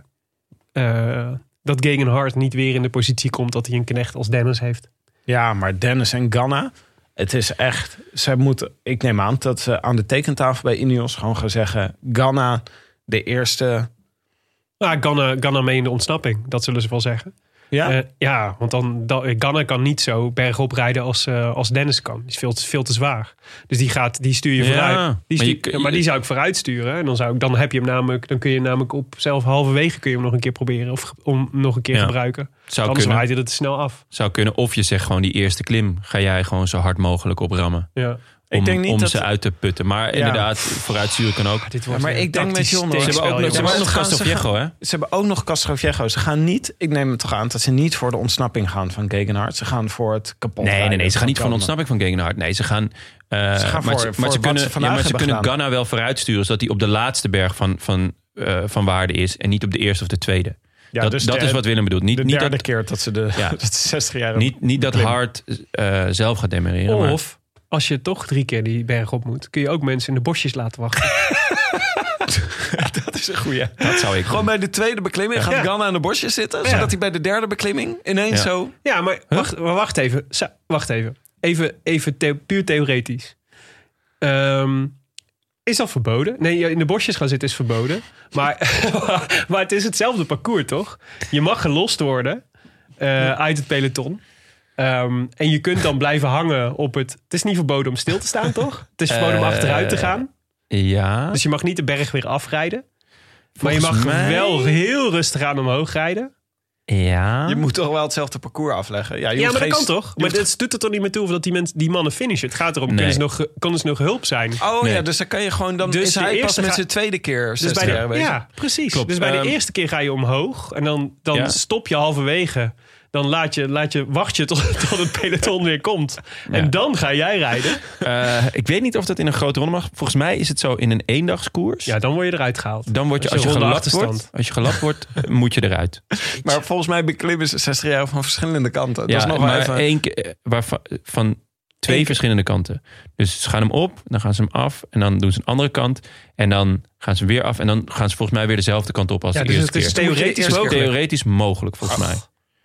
eh dat Gegenhard niet weer in de positie komt dat hij een knecht als Dennis heeft. Ja, maar Dennis en Ganna. Het is echt. Zij moeten. Ik neem aan dat ze aan de tekentafel bij Ineos gewoon gaan zeggen. Ganna, de eerste. Nou, Ganna, Ganna mee in de ontsnapping, dat zullen ze wel zeggen. Ja, Ja, ja want dan, dan, Ganna kan niet zo bergop rijden als, eh, als Dennis kan. Die is veel te, veel te zwaar. Dus die, gaat, die stuur je Ja, vooruit. Die maar stuur- die zou ik vooruit sturen. En dan, zou ik, dan, heb je hem namelijk, dan kun je hem namelijk op zelf halverwege kun je hem nog een keer proberen. Of om nog een keer Ja. gebruiken. Zou Anders kunnen, waait hij het te snel af. zou kunnen. Of je zegt gewoon die eerste klim ga jij gewoon zo hard mogelijk oprammen. Ja. Om, Ik denk niet om dat- ze uit te putten. Maar inderdaad, vooruitsturen kan ook. Dit Ja, maar ik denk met John, Ze hebben ook, nog- ze hebben ook nog ze Castelviejo, hè? ze hebben ook nog Castroviejo. Ze gaan niet. Ik neem het toch aan dat ze niet voor de ontsnapping gaan van Gegenhard. Ze gaan voor het kapot. Nee, nee, nee. Ze gaan niet voor Ganna. ontsnapping van Gegenhard. Nee, ze gaan... eh, Ze gaan maar ze, voor maar ze wat kunnen, ja, maar ze hebben kunnen gedaan. Ganna wel vooruitsturen... zodat hij op de laatste berg van, van, eh, van waarde is... en niet op de eerste of de tweede. Ja, dat dus dat de- is wat Willem bedoelt. Niet, De niet, derde dat, keer dat ze de, Ja. [laughs] dat de 60 jaar niet, niet dat. Hart eh, zelf gaat demereren. maar- Of als je toch drie keer die berg op moet, kun je ook mensen in de bosjes laten wachten. [laughs] Dat is een goeie. dat zou ik Gewoon bij de tweede beklimming gaat Ja. Ganna aan de bosjes zitten. Ja. Zodat hij bij de derde beklimming ineens Ja. zo... ja, maar wacht, maar wacht even. Wacht even. Even, even the- puur theoretisch. Ehm, is dat verboden? Nee, in de bosjes gaan zitten is verboden. Maar, [laughs] maar het is hetzelfde parcours, toch? Je mag gelost worden eh, uit het peloton. Ehm, en je kunt dan blijven hangen op het... Het is niet verboden om stil te staan, [laughs] toch? Het is verboden om Eh, achteruit te gaan. Ja. Dus je mag niet de berg weer afrijden. Maar je mag mij- wel heel rustig aan omhoog rijden. ja. Je moet toch wel hetzelfde parcours afleggen. Ja, je Ja, maar dat kan toch? je Maar dat doet er toch niet meer toe of dat die, mensen, die mannen finishen. Het gaat erom, Nee. kunnen, ze nog, kunnen ze nog hulp zijn? Oh Nee. ja, dus dan kan je gewoon... Dan Dus is de hij pas eerste met ga- zijn tweede keer Dus 60 bij jaar de, bezig. ja, precies. Klopt. Dus bij de Ehm, eerste keer ga je omhoog en dan, dan Ja. stop je halverwege. Dan laat je, laat je, wacht je tot, [laughs] tot het peloton weer komt. En dan ga jij rijden. Eh, ik weet niet of dat in een grote ronde mag. Volgens mij is het zo in een eendagskoers. Ja, dan word je eruit gehaald. Dan word je, Als als je ronde gelapt wordt, als je gelapt wordt, [laughs] moet je eruit. Maar volgens mij beklimmen ze 60 jaar van verschillende kanten. Dat ja, is nog maar even... één keer, eh, waarvan, van twee verschillende kanten. Dus ze gaan hem op, dan gaan ze hem af en dan doen ze een andere kant. En dan gaan ze weer af en dan gaan ze volgens mij weer dezelfde kant op als Ja, de dus eerste het is keer. theoretisch Het is mogelijk. Theoretisch mogelijk, volgens mij.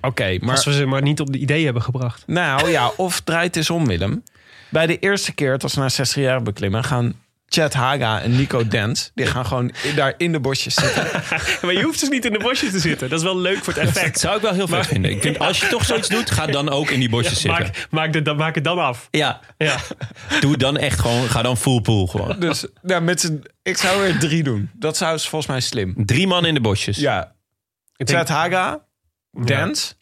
Oké, maar... Als we ze maar niet op de idee hebben gebracht. Nou ja, of draait eens om, Willem. Bij de eerste keer dat ze na 60 jaar beklimmen... gaan Chad Haga en Nico Dent... die gaan gewoon daar in de bosjes zitten. [laughs] Maar je hoeft dus niet in de bosjes te zitten. Dat is wel leuk voor het Dat effect. zou ik wel heel vet vinden. Ik vind, als je toch zoiets doet, ga dan ook in die bosjes zitten. Maak, maak, de, dan- maak het dan af. Ja, Ja. [laughs] doe dan echt gewoon, ga dan full pool gewoon. Dus nou, met z'n... Ik zou er drie doen. Dat zou volgens mij slim. Drie man in de bosjes. Ja, Ik denk- Chad Haga, Dent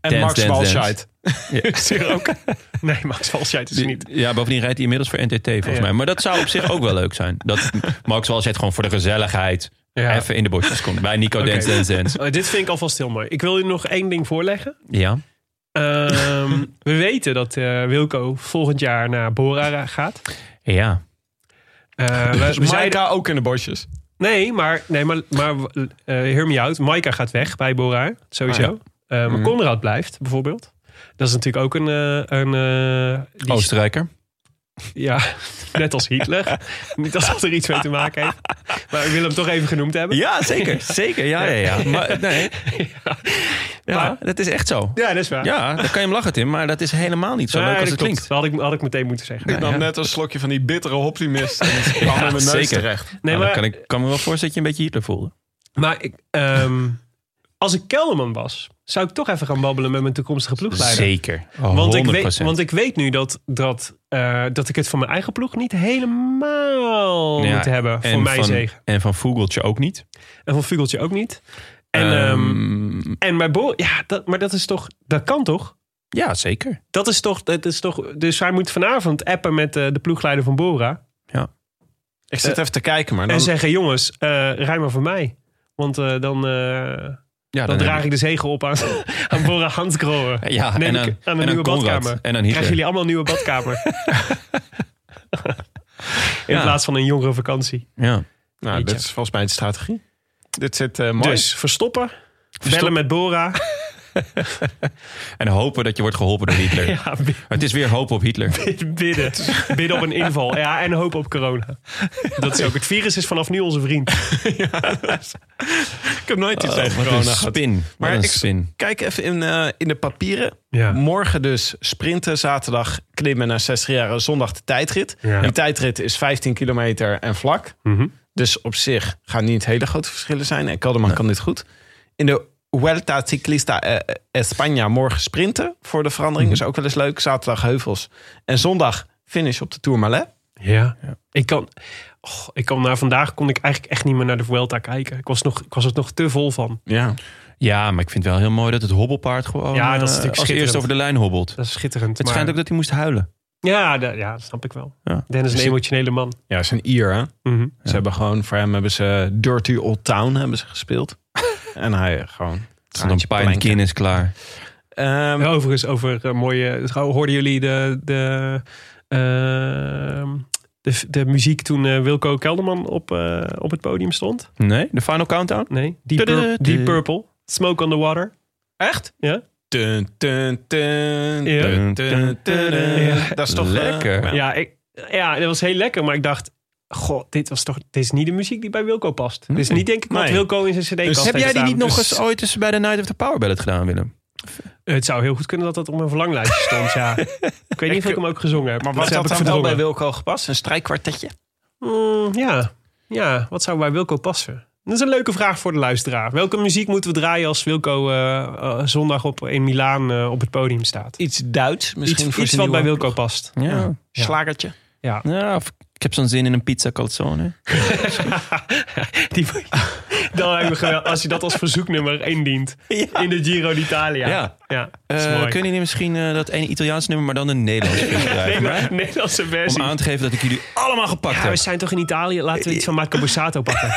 en Dance, Max dance, Walscheid. [laughs] Is er ook? [laughs] Nee, Max Walscheid is er niet. Ja, bovendien rijdt hij inmiddels voor NTT volgens Ja. mij. Maar dat zou op zich ook wel leuk zijn. Dat Max zegt gewoon voor de gezelligheid. Ja. Even in de bosjes komt. Bij Nico Oké. Dance Dance Dance. Oh, dit vind ik alvast heel mooi. Ik wil je nog één ding voorleggen. Ja. Ehm, [laughs] we weten dat eh, Wilco volgend jaar naar Bora gaat. Ja. Eh, we, we zeiden, Maika ook in de bosjes. Nee, maar, nee, maar, maar hear me out. Maika gaat weg bij Bora, sowieso. Ah, Eh, maar. Conrad blijft, bijvoorbeeld. Dat is natuurlijk ook een... eh, een die- Oostenrijker. Ja, [laughs] net als Hitler. [laughs] Niet dat dat er iets mee te maken heeft. Maar ik wil hem toch even genoemd hebben. Ja, zeker. Zeker. Ja, ja, ja. Maar, [laughs] nee. Ja, Maar- dat is echt zo. Ja, dat is waar. Ja, dan kan je hem lachen, Tim. Maar dat is helemaal niet zo Nee, leuk als dat het klopt. klinkt. Dat had ik, had ik meteen moeten zeggen. Ik nam ja. net een slokje van die bittere optimist. En het kwam Ja, in mijn neus zeker. terecht. Nee, Nou, maar, kan ik kan me wel voorstellen dat je een beetje Hitler voelde. maar ik, ehm, als ik Kelderman was, zou ik toch even gaan babbelen met mijn toekomstige ploegleider. Zeker. Want ik, 100%. weet, want ik weet nu dat, dat, eh, dat ik het van mijn eigen ploeg niet helemaal Ja, moet hebben voor en mijn van, zegen. En van Vogeltje ook niet. En van Vugeltje ook niet. En, ehm, Ehm, en mijn Bo ja, dat, maar dat is toch, dat kan toch? ja, zeker. Dat is toch, dat is toch, dus hij moet vanavond appen met eh, de ploegleider van Bora. Ik zit even te kijken, maar dan... En zeggen, jongens, eh rij maar voor mij. Want eh, dan, eh, Ja, dan, draag ik de zegen op aan, [laughs] aan Bora Hansgrohe. Ja, Neem en ik aan, aan en een nieuwe Conrad. badkamer. En aan Krijgen jullie allemaal een nieuwe badkamer? [laughs] In Ja. plaats van een jongere vakantie. Ja. Nou, dit is volgens mij de strategie. Dit zit eh, mooi. Dus verstoppen. Bellen met Bora. [laughs] En hopen dat je wordt geholpen door Hitler. [laughs] Ja, Het is weer hoop op Hitler. [laughs] bidden. Bidden op een inval. Ja, en hoop op corona. Dat is ook. Het virus is vanaf nu onze vriend. ik heb nooit iets tegen Wat corona gehad. spin. Maar ik- spin. Kijk even in, eh, in de papieren. Ja. Morgen dus sprinten, zaterdag klimmen naar 60 jaar, zondag de tijdrit. Ja. Die tijdrit is 15 kilometer en vlak. Mhm. Dus op zich gaan niet hele grote verschillen zijn. En Kelderman kan dit goed. In de Vuelta Ciclista eh, eh, España morgen sprinten voor de verandering. Mhm. Is ook wel eens leuk. Zaterdag heuvels. En zondag finish op de Tourmalet. Ja. Ik kan... Oh, ik kan na vandaag kon ik eigenlijk echt niet meer naar de Vuelta kijken. Ik was, nog, ik was er nog te vol van. Ja. Ja, maar ik vind het wel heel mooi dat het hobbelpaard gewoon Ja, dat is eh, natuurlijk als schitterend. eerste over de lijn hobbelt. Dat is schitterend. Het maar- schijnt ook dat hij moest huilen. Ja, da- ja, dat snap ik wel. Ja. Dennis is een emotionele man. Ja, is een Ier hè. Mhm. Ze hebben gewoon, voor hem hebben ze Dirty Old Town hebben ze gespeeld. [laughs] en hij gewoon... Er stond een. Guinness klaar. Ehm, overigens, over eh, mooie. Hoorden jullie de, de, ehm, de, de muziek toen eh, Wilco Kelderman op, eh, op het podium stond? Nee, de final countdown? Nee, Deep, Pur- Deep Purple. Smoke on the Water. Echt? Ja? Dun, dun, dun, Ja. dun, dun, dun, dun. Ja. Dat is toch eh, Lekker. ja. Ja, ik, ja, dat was heel lekker. Maar ik dacht, goh, dit, was toch, dit is niet de muziek die bij Wilco past. Dit is niet denk ik wat Nee. Wilco in zijn cd-kast Dus heb jij die staan. niet nog Dus eens ooit eens bij de Night of the Power Ballad gedaan, Willem? Het zou heel goed kunnen dat dat op mijn verlanglijstje stond, ja. [laughs] Ik weet niet of ik hem ook gezongen heb. Maar wat ik dan wel bij. Wilco gepast? Een strijkkwartetje? Mm, ja. ja, wat zou bij Wilco passen? Dat is een leuke vraag voor de luisteraar. Welke muziek moeten we draaien als Wilco eh, eh, zondag op, in Milaan eh, op het podium staat? Iets Duits misschien Iets, voor iets wat bij Wilco past. Ja. Slagertje? Ja. ja of ik heb zo'n zin in een pizza calzone. [laughs] [laughs] Die, dan we geweld- als je dat als verzoeknummer indient in de Giro d'Italia. Ja. ja Eh kunnen jullie misschien eh, dat ene Italiaans nummer, maar dan een Nederlands? [laughs] Nederla- Nederlandse versie. Om aan te geven dat ik jullie allemaal gepakt Ja, we heb. zijn toch in Italië? Laten we iets van Marco Borsato pakken.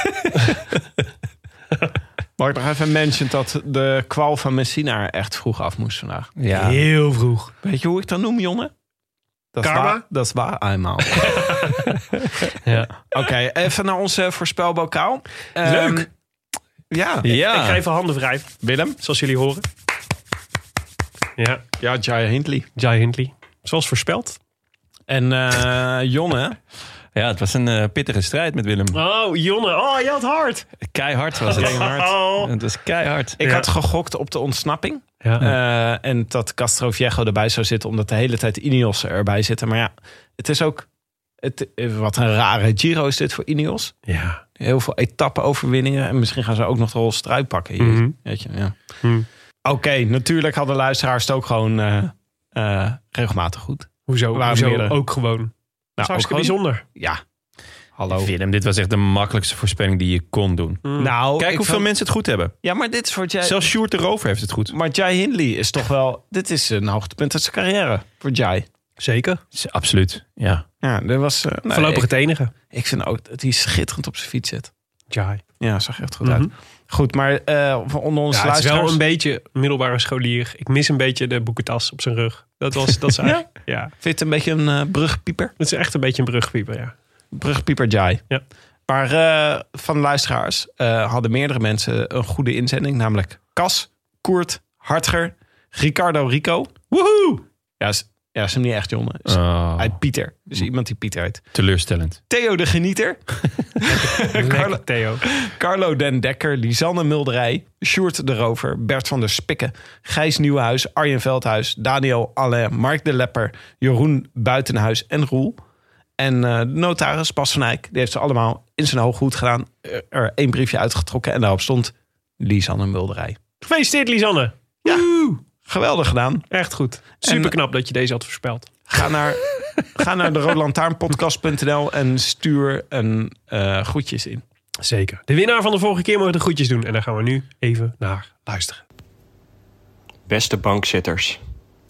Mag ik nog even mention dat de kwal van Messina echt vroeg af moest vandaag? Ja. Heel vroeg. Weet je hoe ik dat noem, jongen? Dat is Karma? waar- Dat is waar, eenmaal. [laughs] Ja. Oké, even naar onze voorspelbokaal. Ehm, Leuk. Ja, Ja. Ik ga even handen wrijven, Willem. zoals jullie horen. Ja, Ja, Jai Hindley. Jai Hindley. Zoals voorspeld. En eh Jonne. Ja, het was een eh, pittige strijd met Willem. Oh, Jonne. Oh, je had hard. Keihard was het. Oh. Het was keihard. Ik Ja. had gegokt op de ontsnapping. Ja. Eh, en dat Castro Viejo erbij zou zitten, omdat de hele tijd Ineos erbij zitten. Maar ja, het is ook. Het, eh, wat een rare Giro is dit voor Ineos. ja. Heel veel etappe-overwinningen. En misschien gaan ze ook nog de rolls trui pakken. Hier. Mhm. Weet je, ja. Hm. Oké, natuurlijk hadden luisteraars het ook gewoon eh, eh, regelmatig goed. Hoezo, waren hoezo ook gewoon? Dat is ook hartstikke gewoon- bijzonder. Ja, hallo. Willem, dit was echt de makkelijkste voorspelling die je kon doen. Nou, Kijk hoeveel vond- mensen het goed hebben. Ja, maar dit is voor Jai... Zelfs Sjoerd de Rover heeft het goed. Maar Jai Hindley is toch wel... Dit is een hoogtepunt uit zijn carrière voor Jai. Zeker. Absoluut, ja. Ja, dat was... eh, nou, Voorlopig ik, het enige. ik vind ook dat hij schitterend op zijn fiets zit. Jai. Ja, zag er echt goed Mhm. uit. Goed, maar eh, van onder onze Ja, het is wel luisteraars... een beetje middelbare scholier. Ik mis een beetje de boekentas op zijn rug. Dat was dat is [laughs] eigenlijk, ja. Vind je het een beetje een eh, brugpieper? Het is echt een beetje een brugpieper, ja. Brugpieper Jai. Ja. Maar eh, van de luisteraars eh, hadden meerdere mensen een goede inzending. Namelijk Cas, Koert, Hartger, Ricardo Rico. Woehoe! Ja, ja, is hem niet echt, jongen. Is Oh, Uit Pieter. Dus iemand die Pieter heet. teleurstellend. Theo de Genieter. [laughs] [laughs] Carlo, Theo. Carlo Den Dekker, Lisanne Mulderij, Sjoerd de Rover, Bert van der Spikken, Gijs Nieuwenhuis, Arjen Veldhuis, Daniel Allain, Mark de Lepper, Jeroen Buitenhuis en Roel. En eh, de notaris Bas van Eyck, die heeft ze allemaal in zijn hoog goed gedaan. Er- één briefje uitgetrokken en daarop stond Lisanne Mulderij. Gefeliciteerd, Lisanne. Geweldig gedaan. Echt goed. Super knap dat je deze had voorspeld. Ga naar, ga naar de roodlantaarnpodcast.nl en stuur een eh, groetjes in. Zeker. De winnaar van de vorige keer mag de groetjes doen. En daar gaan we nu even naar luisteren. Beste bankzitters.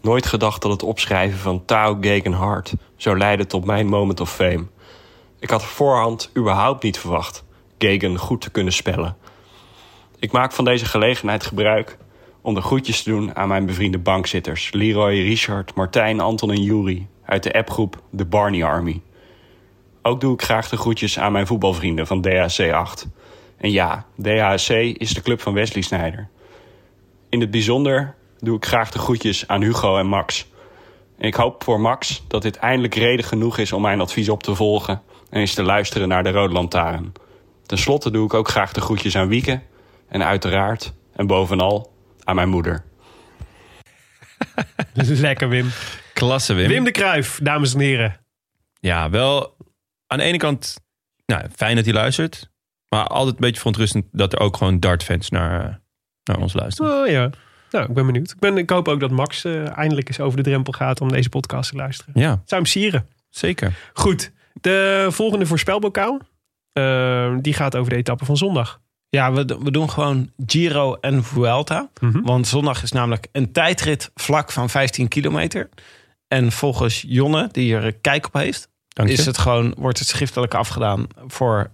Nooit gedacht dat het opschrijven van Tao Gegenhardt zou leiden tot mijn moment of fame. Ik had voorhand überhaupt niet verwacht Gegen goed te kunnen spellen. Ik maak van deze gelegenheid gebruik om de groetjes te doen aan mijn bevriende bankzitters Leroy, Richard, Martijn, Anton en Juri uit de appgroep The Barney Army. Ook doe ik graag de groetjes aan mijn voetbalvrienden van DHC 8. En ja, DHC is de club van Wesley Snijder. In het bijzonder doe ik graag de groetjes aan Hugo en Max. En ik hoop voor Max dat dit eindelijk reden genoeg is om mijn advies op te volgen en eens te luisteren naar de Rode Lantaarn. Ten slotte doe ik ook graag de groetjes aan Wieke en uiteraard en bovenal aan mijn moeder. [laughs] Lekker, Wim. Klasse, Wim. Wim de Kruif, dames en heren. Ja, wel aan de ene kant nou, fijn dat hij luistert. Maar altijd een beetje verontrustend dat er ook gewoon dartfans naar, eh, naar ons luisteren. Oh ja. Nou, ik ben benieuwd. Ik, ben, ik hoop ook dat Max eh, eindelijk eens over de drempel gaat om deze podcast te luisteren. Ja, Zou hem sieren. zeker. Goed, de volgende voorspelbokaal. eh, die gaat over de etappe van zondag. Ja, we, we doen gewoon Giro en Vuelta. Mhm. Want zondag is namelijk een tijdrit vlak van 15 kilometer. En volgens Jonne, die er kijk op heeft, Dank je. is het gewoon, wordt het schriftelijk afgedaan voor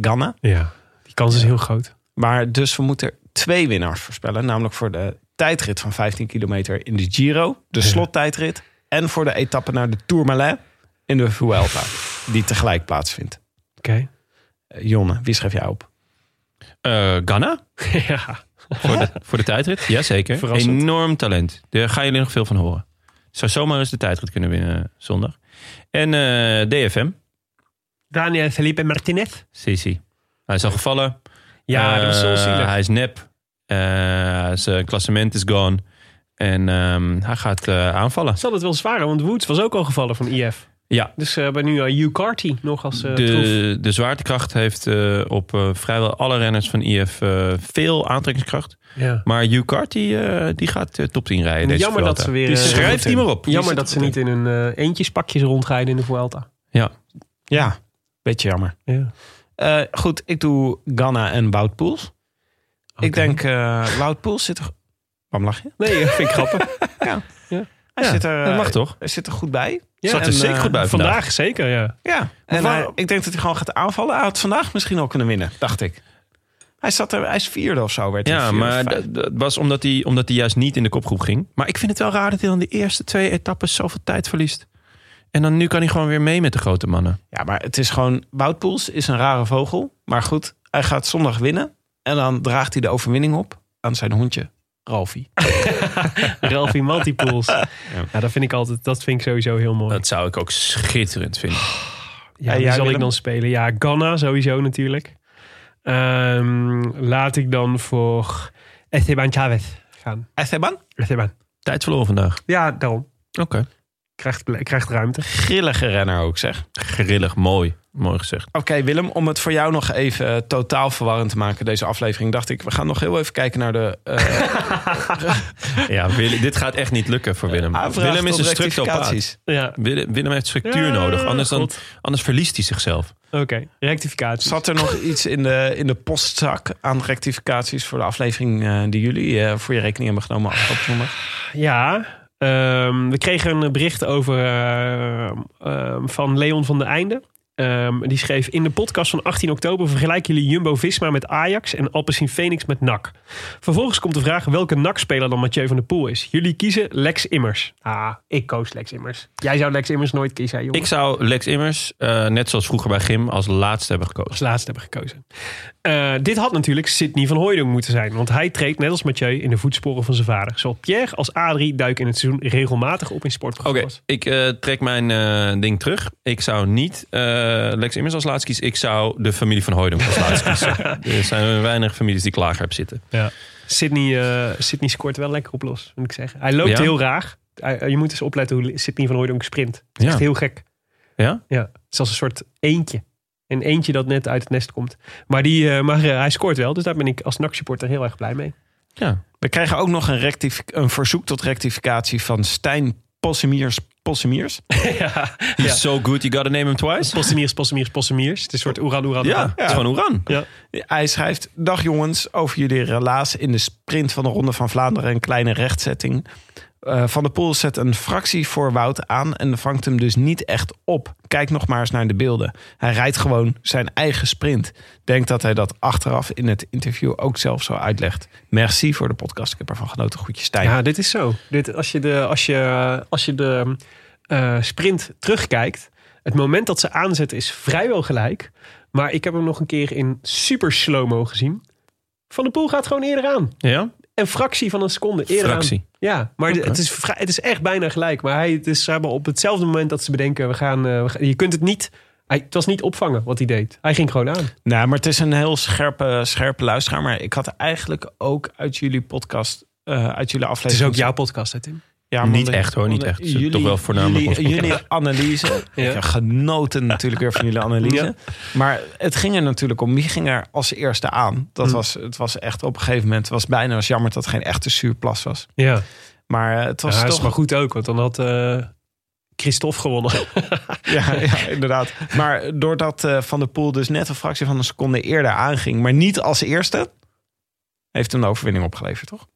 Ganna. Ja, die kans is heel groot. Maar dus we moeten twee winnaars voorspellen. Namelijk voor de tijdrit van 15 kilometer in de Giro, de slottijdrit. En voor de etappe naar de Tourmalet in de Vuelta. Die tegelijk plaatsvindt. Oké. Eh, Jonne, wie schrijf jij op? Eh Ganna [laughs] ja. voor de, voor de tijdrit. Jazeker. Verrassend. Enorm talent. Daar gaan jullie nog veel van horen. Zou zomaar eens de tijdrit kunnen winnen zondag. En eh, DFM. Daniel Felipe Martinez. Sisi. Hij is al gevallen. Ja, dat was zo Eh, zielig. Hij is nep. Eh, zijn klassement is gone. En ehm, hij gaat eh, aanvallen. Zal het wel zwaar, want Woods was ook al gevallen van IF. Ja, Dus we hebben nu uh, Hugh Carty nog als eh troef. de, de zwaartekracht heeft eh, op eh, vrijwel alle renners van IF eh, veel aantrekkingskracht. Ja. Maar Hugh Carty eh, die gaat eh, top 10 rijden. Deze Jammer dat ze weer... Die eh, schrijft die maar op. Die Jammer dat ze niet in een eh, eentjespakjes rondrijden in de Vuelta. Ja. Ja, beetje jammer. Ja. Eh, goed, ik doe Ganna en Wout Poels. Ik denk, eh Wout Poels zit er... Waarom lach je? Nee, [laughs] vind ik grappig. Hij Ja, zit er, dat mag eh, toch? Hij zit er goed bij. Ja, Zat er en, zeker eh, goed bij vandaag. Vandaag zeker, ja. Ja, en waar- hij- ik denk dat hij gewoon gaat aanvallen. Hij had vandaag misschien al kunnen winnen, dacht ik. Hij, zat er, hij is vierde of zo. Werd hij, Ja, maar dat was omdat hij, omdat hij juist niet in de kopgroep ging. Maar ik vind het wel raar dat hij dan de eerste twee etappes zoveel tijd verliest. En dan nu kan hij gewoon weer mee met de grote mannen. Ja, maar het is gewoon... Wout Poels is een rare vogel. Maar goed, hij gaat zondag winnen. En dan draagt hij de overwinning op aan zijn hondje, Ralfie. [laughs] [laughs] Ralphie Multipools. Ja. dat vind ik altijd, dat vind ik sowieso heel mooi. Dat zou ik ook schitterend vinden. Ja, die zal ik dan spelen. Ja, Ganna sowieso natuurlijk. Ehm, laat ik dan voor Esteban Chavez gaan. Esteban? Esteban. Tijd verloren vandaag. Ja, daarom. Oké. Krijgt, krijgt ruimte. Grillige renner ook, zeg. Grillig, mooi. Mooi gezegd. Oké, Willem, om het voor jou nog even eh, totaal verwarrend te maken, deze aflevering, dacht ik, we gaan nog heel even kijken naar de eh [laughs] Ja, Willem, dit gaat echt niet lukken voor Willem. Willem is een structopaat. rectificaties. Ja, Willem, Willem heeft structuur Ja, nodig. Anders, dan, anders verliest hij zichzelf. oké. Rectificatie. Zat er nog iets in de, in de postzak aan rectificaties voor de aflevering eh, die jullie eh, voor je rekening hebben genomen afgelopen zondag? Ja, ehm, we kregen een bericht over ehm, ehm, van Leon van der Einde. Ehm, die schreef in de podcast van 18 oktober vergelijken jullie Jumbo-Visma met Ajax en Alpecin Phoenix met NAC. Vervolgens komt de vraag welke NAC-speler dan Mathieu van der Poel is. Jullie kiezen Lex Immers. Ah, ik koos Lex Immers. Jij zou Lex Immers nooit kiezen, jongen. Ik zou Lex Immers, eh, net zoals vroeger bij Gim, als laatste hebben gekozen. als laatste hebben gekozen. Eh, dit had natuurlijk Sidney van Hooijdonk moeten zijn. Want hij treedt net als Mathieu in de voetsporen van zijn vader. Zowel Pierre als Adrie duiken in het seizoen regelmatig op in Oké, sportprogramma's. ik eh, trek mijn eh, ding terug. Ik zou niet Lex Immers als laatste kiezen. Ik zou de familie van Hooydonk als laatste kiezen. [laughs] Er zijn weinig families die ik lager heb zitten. Ja. Sydney, Sydney scoort wel lekker op los, moet ik zeggen. Hij loopt Ja? heel raar. Je moet eens opletten hoe Sydney van Hooydonk sprint. Het is Ja. echt heel gek. Ja? Ja, het is als een soort eentje. Een eentje dat net uit het nest komt. Maar, die, eh, maar eh, hij scoort wel, dus daar ben ik als NAC-supporter heel erg blij mee. Ja. We krijgen ook nog een, een verzoek tot rectificatie van Stijn Possemiers. Possemiers. [laughs] ja, He's so good, you gotta name him twice. Possemiers, Possemiers, Possemiers. Het is een soort oeran, oeran, Ja, het is gewoon Oeran. Ja. Hij schrijft: Dag jongens, over jullie relaas in de sprint van de Ronde van Vlaanderen een kleine rechtzetting. Eh, van der Poel zet een fractie voor Wout aan en vangt hem dus niet echt op. Kijk nog maar eens naar de beelden. Hij rijdt gewoon zijn eigen sprint. Denk dat hij dat achteraf in het interview ook zelf zo uitlegt. Merci voor de podcast. Ik heb ervan genoten. Groetjes Stijn. Ja, dit is zo. Dit, als je de, als je, als je de eh, sprint terugkijkt, Het moment dat ze aanzetten is vrijwel gelijk. Maar ik heb hem nog een keer in super slow-mo gezien. Van de Poel gaat gewoon eerder aan. Ja? Een fractie van een seconde eerder Fractie. aan. Ja, maar het, is, het is echt bijna gelijk. Maar hij, het is zeg maar, op hetzelfde moment dat ze bedenken... We gaan, eh, we gaan- je kunt het niet... Hij, het was niet opvangen wat hij deed. Hij ging gewoon aan. Nou, maar het is een heel scherpe, scherpe luisteraar. Maar ik had eigenlijk ook uit jullie podcast, eh, uit jullie aflevering... Het is ook jouw podcast, hè, Tim? Ja, Niet echt, hoor, niet echt. Is toch wel voornamelijk jullie, jullie analyse. [laughs] Ja. Ik heb genoten natuurlijk weer van jullie analyse. Ja. Maar het ging er natuurlijk om. Wie ging er als eerste aan? Dat Hm. was, het was echt op een gegeven moment... Het was bijna was jammer dat het geen echte zuurplas was. Ja, Maar eh, het was ja toch... is maar goed ook. Want dan had eh Christophe gewonnen. [laughs] Ja, ja, inderdaad. Maar doordat eh, Van der Poel dus net een fractie van een seconde eerder aanging... maar niet als eerste... heeft hem een overwinning opgeleverd, toch?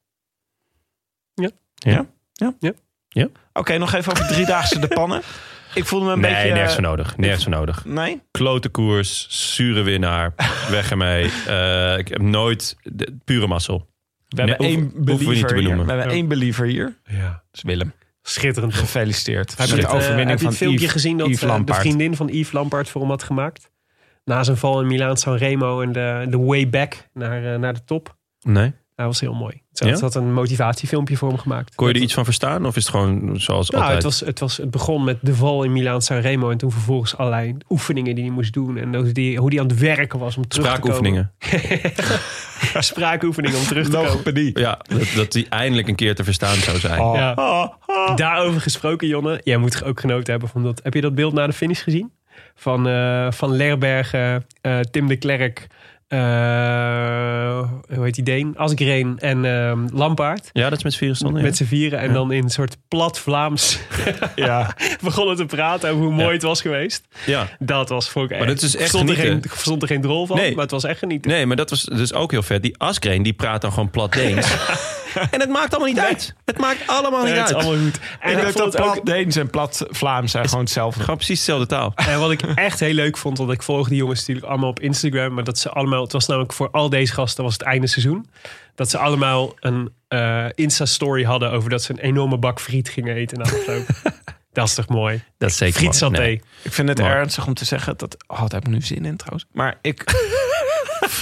Ja. Ja? Ja? Ja. Ja. Oké, nog even over driedaagse de pannen. [laughs] Ik voelde me een Nee, beetje... eh, nergens voor nodig. Nergens voor nodig. Nee? Klote koers, zure winnaar, [laughs] weg ermee. Eh, ik heb nooit... de- pure mazzel. We hebben Nee, één we believer hier. We hebben Ja. één believer hier. Ja, Dat is Willem. schitterend. Gefeliciteerd. Heb Met je, de het, eh, overwinning heb je van het filmpje Yves- gezien dat Yves eh, de vriendin van Yves Lampaard voor hem had gemaakt? Na zijn val in Milaan San Remo en de, de way back naar, eh, naar de top. Nee? Dat was heel mooi. Ze Ja? had, een motivatiefilmpje voor hem gemaakt. Kon je er iets van verstaan? Of is het gewoon zoals Nou, altijd? het, was, het, was, het begon met de val in Milaan San Remo. En toen vervolgens allerlei oefeningen die hij moest doen. En hoe die, hoe die aan het werken was om terug te Spraakoefeningen. komen. [laughs] Spraakoefeningen om terug te komen. Logopedie. Ja, dat, dat die eindelijk een keer te verstaan zou zijn. Oh. Ja. Oh, oh. Daarover gesproken, Jonne. Jij moet ook genoten hebben van dat. Heb je dat beeld na de finish gezien? Van, eh, van Lerbergen, eh, Tim de Klerk, hoe heet die Deen? Asgreen en ehm Lampaard. Ja, dat is met vier stonden. Met z'n vieren en dan in een soort plat Vlaams [laughs] Ja. [laughs] begonnen te praten over hoe mooi het was geweest. Ja. Dat was voor ik. Maar dat is echt verstond er, geen, verstond er geen drol van, Nee. maar het was echt genieten. Nee, maar dat was dus ook heel vet. Die Asgreen, die praat dan gewoon plat Deens. [laughs] en het maakt allemaal niet uit. Het maakt allemaal niet Nee, het uit. is allemaal goed. En Ik ik denk vond dat het ook, plat Deens en plat Vlaams zijn gewoon hetzelfde. Gewoon precies dezelfde taal. En wat ik echt heel leuk vond, want ik volg die jongens natuurlijk allemaal op Instagram. Maar dat ze allemaal, het was namelijk voor al deze gasten was het einde seizoen. Dat ze allemaal een eh, Insta-story hadden over dat ze een enorme bak friet gingen eten na afloop. [laughs] dat is toch mooi? Dat is zeker Friet mooi. saté. Nee. Ik vind het Mooi. ernstig om te zeggen dat... Oh, daar heb ik nu zin in trouwens. Maar ik...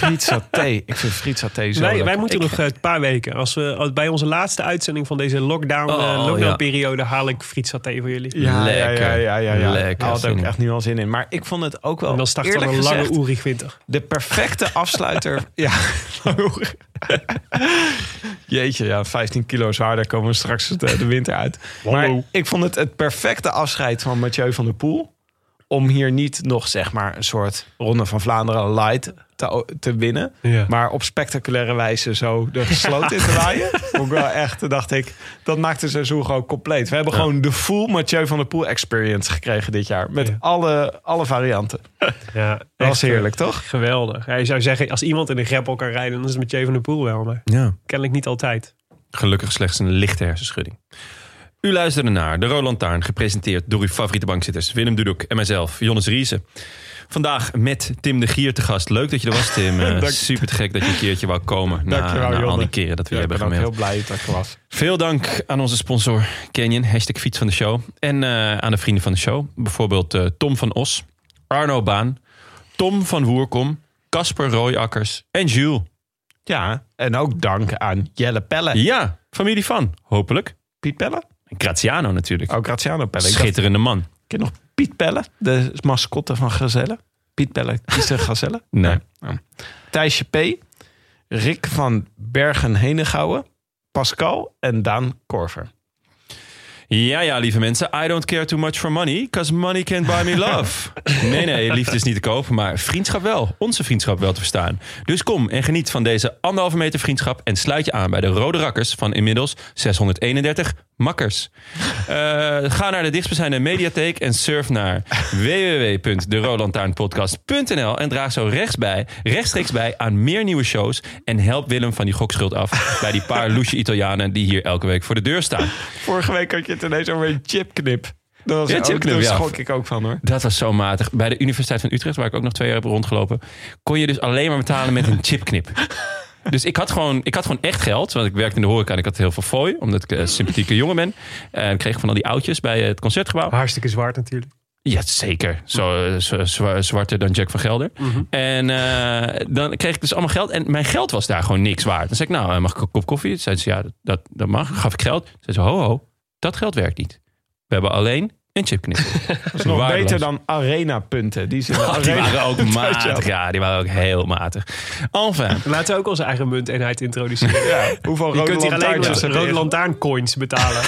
friet saté. Ik vind friet saté zo Wij, lekker. wij moeten Ik- nog eh, een paar weken. Als we, als, bij onze laatste uitzending van deze lockdown, eh, Oh, lockdown ja. periode haal ik friet saté voor jullie. Ja, Lekker. ja, ja, ja, ja. Lekker. Daar had in. echt nu al zin in. Maar ik vond het ook wel En dan start een lange gezegd, Oerig 20. de perfecte [laughs] afsluiter. ja. [laughs] Jeetje, ja, 15 kilo zwaarder komen we straks de, de winter uit. Maar ik vond het het perfecte afscheid van Mathieu van der Poel. Om hier niet nog zeg maar een soort Ronde van Vlaanderen light te, te winnen. Ja. Maar op spectaculaire wijze zo de sloot in te waaien. [laughs] Ik wel echt, dacht ik, dat maakt het seizoen gewoon compleet. We hebben gewoon de full Mathieu van der Poel experience gekregen dit jaar. Met Ja. alle, alle varianten. Ja, Dat was eh, heerlijk, toch? Geweldig. Ja, je zou zeggen, als iemand in een greppel kan rijden, dan is het Jay van der Poel wel. Maar Ja. kennelijk niet altijd. Gelukkig slechts een lichte hersenschudding. U luisterde naar De Roland Taarn, gepresenteerd door uw favoriete bankzitters Willem Dudok en mijzelf, Jonnes Riese. Vandaag met Tim de Gier te gast. Leuk dat je er was, Tim. [laughs] Eh, Dank- super te gek dat je een keertje wou komen. Na, Dankjewel, na al die keren dat we je Ja, ik hebben ben ook gemaild. heel blij dat ik er was. Veel dank aan onze sponsor Canyon, hashtag fiets van de show. En eh, aan de vrienden van de show. Bijvoorbeeld eh, Tom van Os, Arno Baan, Tom van Woerkom, Casper Rooijakkers en Jules. Ja, en ook dank aan Jelle Pelle. Ja, familie van, hopelijk. Piet Pelle? En Graziano natuurlijk. Oh, Graziano Pelle. Schitterende man. ken nog Piet Pelle? De mascotte van Gazelle. Piet Pelle is de Gazelle. [laughs] Nee. Oh. Thijsje P. Rick van Bergen-Henegouwen. Pascal en Daan Korver. Ja, ja, lieve mensen. I don't care too much for money, because money can't buy me love. [laughs] Nee, nee, liefde is niet te koop, maar vriendschap wel. Onze vriendschap wel te verstaan. Dus kom en geniet van deze anderhalve meter vriendschap en sluit je aan bij de Rode Rakkers van inmiddels 631 makkers. Eh, ga naar de dichtstbijzijnde mediatheek en surf naar www.derolantaarnpodcast.nl en draag zo rechts bij, rechtstreeks bij aan meer nieuwe shows en help Willem van die gokschuld af bij die paar loesje Italianen die hier elke week voor de deur staan. Vorige week had je het ineens over een chipknip. Dat was Ja, ook, chipknip, daar ja. schrok ik ook van hoor. Dat was zo matig. Bij de Universiteit van Utrecht, waar ik ook nog twee jaar heb rondgelopen, kon je dus alleen maar betalen met een chipknip. Dus ik had, gewoon, ik had gewoon echt geld. Want ik werkte in de horeca en ik had heel veel fooi. Omdat ik een sympathieke jongen ben. En ik kreeg van al die oudjes bij het concertgebouw. Hartstikke zwart natuurlijk. Ja, zeker. Zo, eh, zo- zwarter dan Jack van Gelder. En eh, dan kreeg ik dus allemaal geld. En mijn geld was daar gewoon niks waard. Dan zei ik, nou, eh, mag ik een kop koffie? Toen zei ze, ja, dat, dat mag. Gaf ik geld. Toen zei ze, ho, ho, dat geld werkt niet. We hebben alleen chipknipper. [laughs] Dat is Nog beter dan arena-punten. Die, de [laughs] Oh, die arena waren ook [laughs] matig. Ja, die waren ook heel matig. Enfin. Laten we ook onze eigen munteenheid introduceren. Ja, hoeveel Je rode kunt hier alleen maar rode in- lantaarncoins betalen.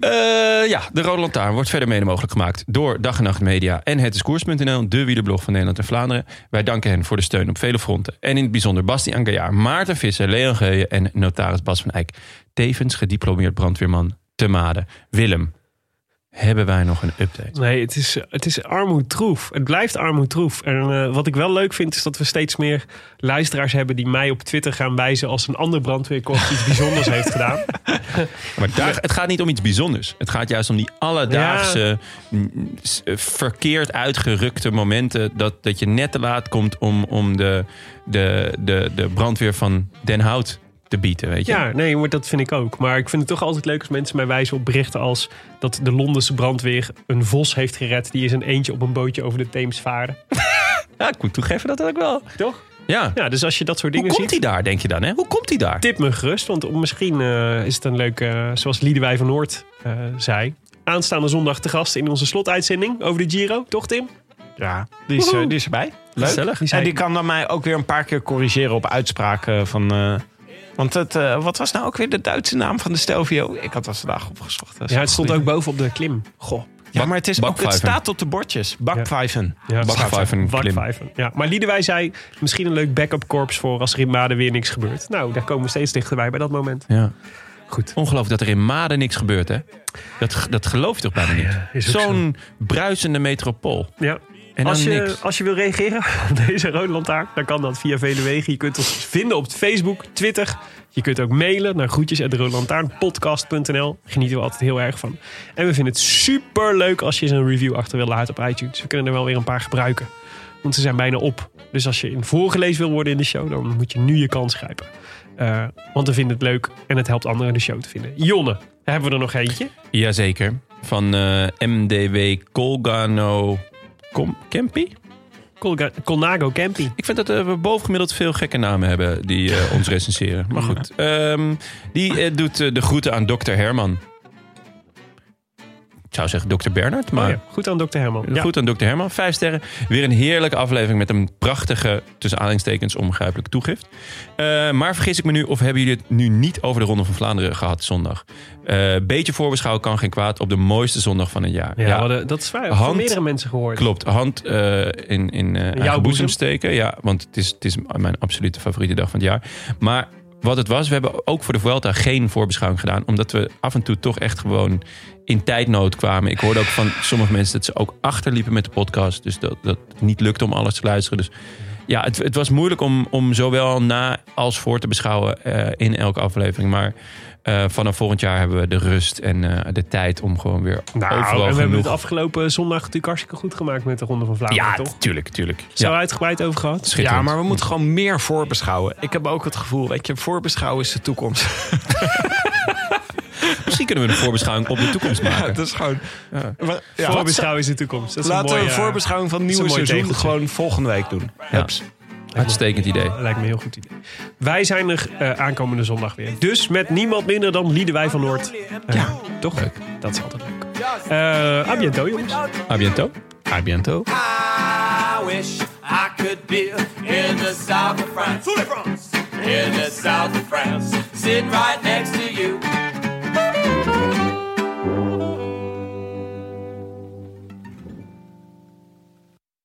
Eh, ja, de Rode Lantaarn wordt verder mede mogelijk gemaakt door Dag en Nacht Media en Het is Koers.nl, de wielerblog van Nederland en Vlaanderen. Wij danken hen voor de steun op vele fronten. En in het bijzonder Bastiaan Gaillard, Maarten Visser, Leon Geuyen en notaris Bas van Eyck. Tevens gediplomeerd brandweerman te Maden. Willem, hebben wij nog een update? Nee, het is, het is armoedtroef. Het blijft armoedtroef. En eh, wat ik wel leuk vind, is dat we steeds meer luisteraars hebben... die mij op Twitter gaan wijzen als een ander brandweerkorps iets [laughs] bijzonders heeft gedaan. Maar daar, het gaat niet om iets bijzonders. Het gaat juist om die alledaagse, eh, verkeerd uitgerukte momenten. Dat, dat je net te laat komt om, om de, de, de, de brandweer van Den Hout te bieden. Weet je? Ja, nee, maar dat vind ik ook. Maar ik vind het toch altijd leuk als mensen mij wijzen op berichten als... dat de Londense brandweer een vos heeft gered... die is een eentje op een bootje over de Theems vaarde. [laughs] Ja, ik moet toegeven dat ook wel. Toch? Ja. Ja, dus als je dat soort Hoe dingen komt ziet... hij daar, denk je dan? Hè? Hoe komt hij daar? Tip me gerust, want misschien eh, is het een leuk... eh, zoals Liedewij van Noord eh, zei... Aanstaande zondag te gast in onze slotuitzending over de Giro. Toch, Tim? Ja, die is, eh, die is erbij. Leuk. Gezellig. Die En die kan dan mij ook weer een paar keer corrigeren op uitspraken van... want het, eh, wat was nou ook weer de Duitse naam van de Stelvio? Ik had dat vandaag opgezocht. Dat Ja, het stond ook boven op de klim. Goh. Ja, maar het, is ook, het staat op de bordjes. Bakvijven. Ja, Bakvijven. Bakvijven. Ja, maar Liedewij zei misschien een leuk backup korps voor als er in Maden weer niks gebeurt. Nou, daar komen we steeds dichterbij bij dat moment. Ja. Goed. Ongelooflijk dat er in Maden niks gebeurt, hè? Dat, dat geloof je toch bijna niet? Zo'n bruisende metropool. Ja. En dan als, je, niks. als je wil reageren op [laughs] deze Rode Lantaarn, dan kan dat via vele wegen. Je kunt ons vinden op Facebook, Twitter. Je kunt ook mailen naar groetjes.roodlantaarnpodcast.nl. Genieten we altijd heel erg van. En we vinden het super leuk als je eens een review achter wil laten op iTunes. We kunnen er wel weer een paar gebruiken. Want ze zijn bijna op. Dus als je in voorgelezen wil worden in de show, dan moet je nu je kans grijpen. Eh, want we vinden het leuk en het helpt anderen de show te vinden. Jonne, hebben we er nog eentje? Jazeker. Van eh, MDW Colgano Com Campy? Colnago Campy. Ik vind dat eh, we bovengemiddeld veel gekke namen hebben die eh, ons recenseren. Maar goed. Ehm, die eh, doet de groeten aan dokter Herman. Ik zou zeggen dokter Bernard, maar... Oh ja, goed aan dokter Herman. Ja. Goed aan Dr. Herman. Vijf sterren. Weer een heerlijke aflevering met een prachtige, tussen aanhalingstekens, onbegrijpelijke toegift. Eh, maar vergis ik me nu, of hebben jullie het nu niet over de Ronde van Vlaanderen gehad zondag? Eh beetje voorbeschouwen kan geen kwaad op de mooiste zondag van het jaar. Ja, hadden- dat is waar. Van Hand- meerdere mensen gehoord. Klopt, hand eh, in, in eigen boezem. boezem steken. Ja, want het is, het is mijn absolute favoriete dag van het jaar. Maar wat het was, we hebben ook voor de Vuelta geen voorbeschouwing gedaan. Omdat we af en toe toch echt gewoon in tijdnood kwamen. Ik hoorde ook van sommige mensen dat ze ook achterliepen met de podcast. Dus dat, dat het niet lukte om alles te luisteren. Dus ja, het, het was moeilijk om, om zowel na als voor te beschouwen eh, in elke aflevering. Maar eh, vanaf volgend jaar hebben we de rust en eh, de tijd om gewoon weer Nou, overal en we hebben het afgelopen zondag natuurlijk hartstikke goed gemaakt met de Ronde van Vlaanderen, Ja, toch? tuurlijk, tuurlijk. Zo Ja, uitgebreid over gehad. Ja, maar we moeten gewoon meer voorbeschouwen. Ik heb ook het gevoel, weet je, voorbeschouwen is de toekomst. [laughs] Misschien kunnen we een voorbeschouwing op de toekomst maken. dat is gewoon... Ja, Voorbeschouwen is de toekomst. Dat is Laten een we een voorbeschouwing van het nieuwe seizoen tegeltje. gewoon volgende week doen. Hups. Uitstekend idee. Dat lijkt me een heel goed idee. Wij zijn er eh, aankomende zondag weer. Dus met niemand minder dan Liedewij van Noord. ja, toch? Leuk. Dat is altijd leuk. Eh a biento, jongens. A biento. A biento. I wish I could be in the south of France. In the south of France, sitting right next to you.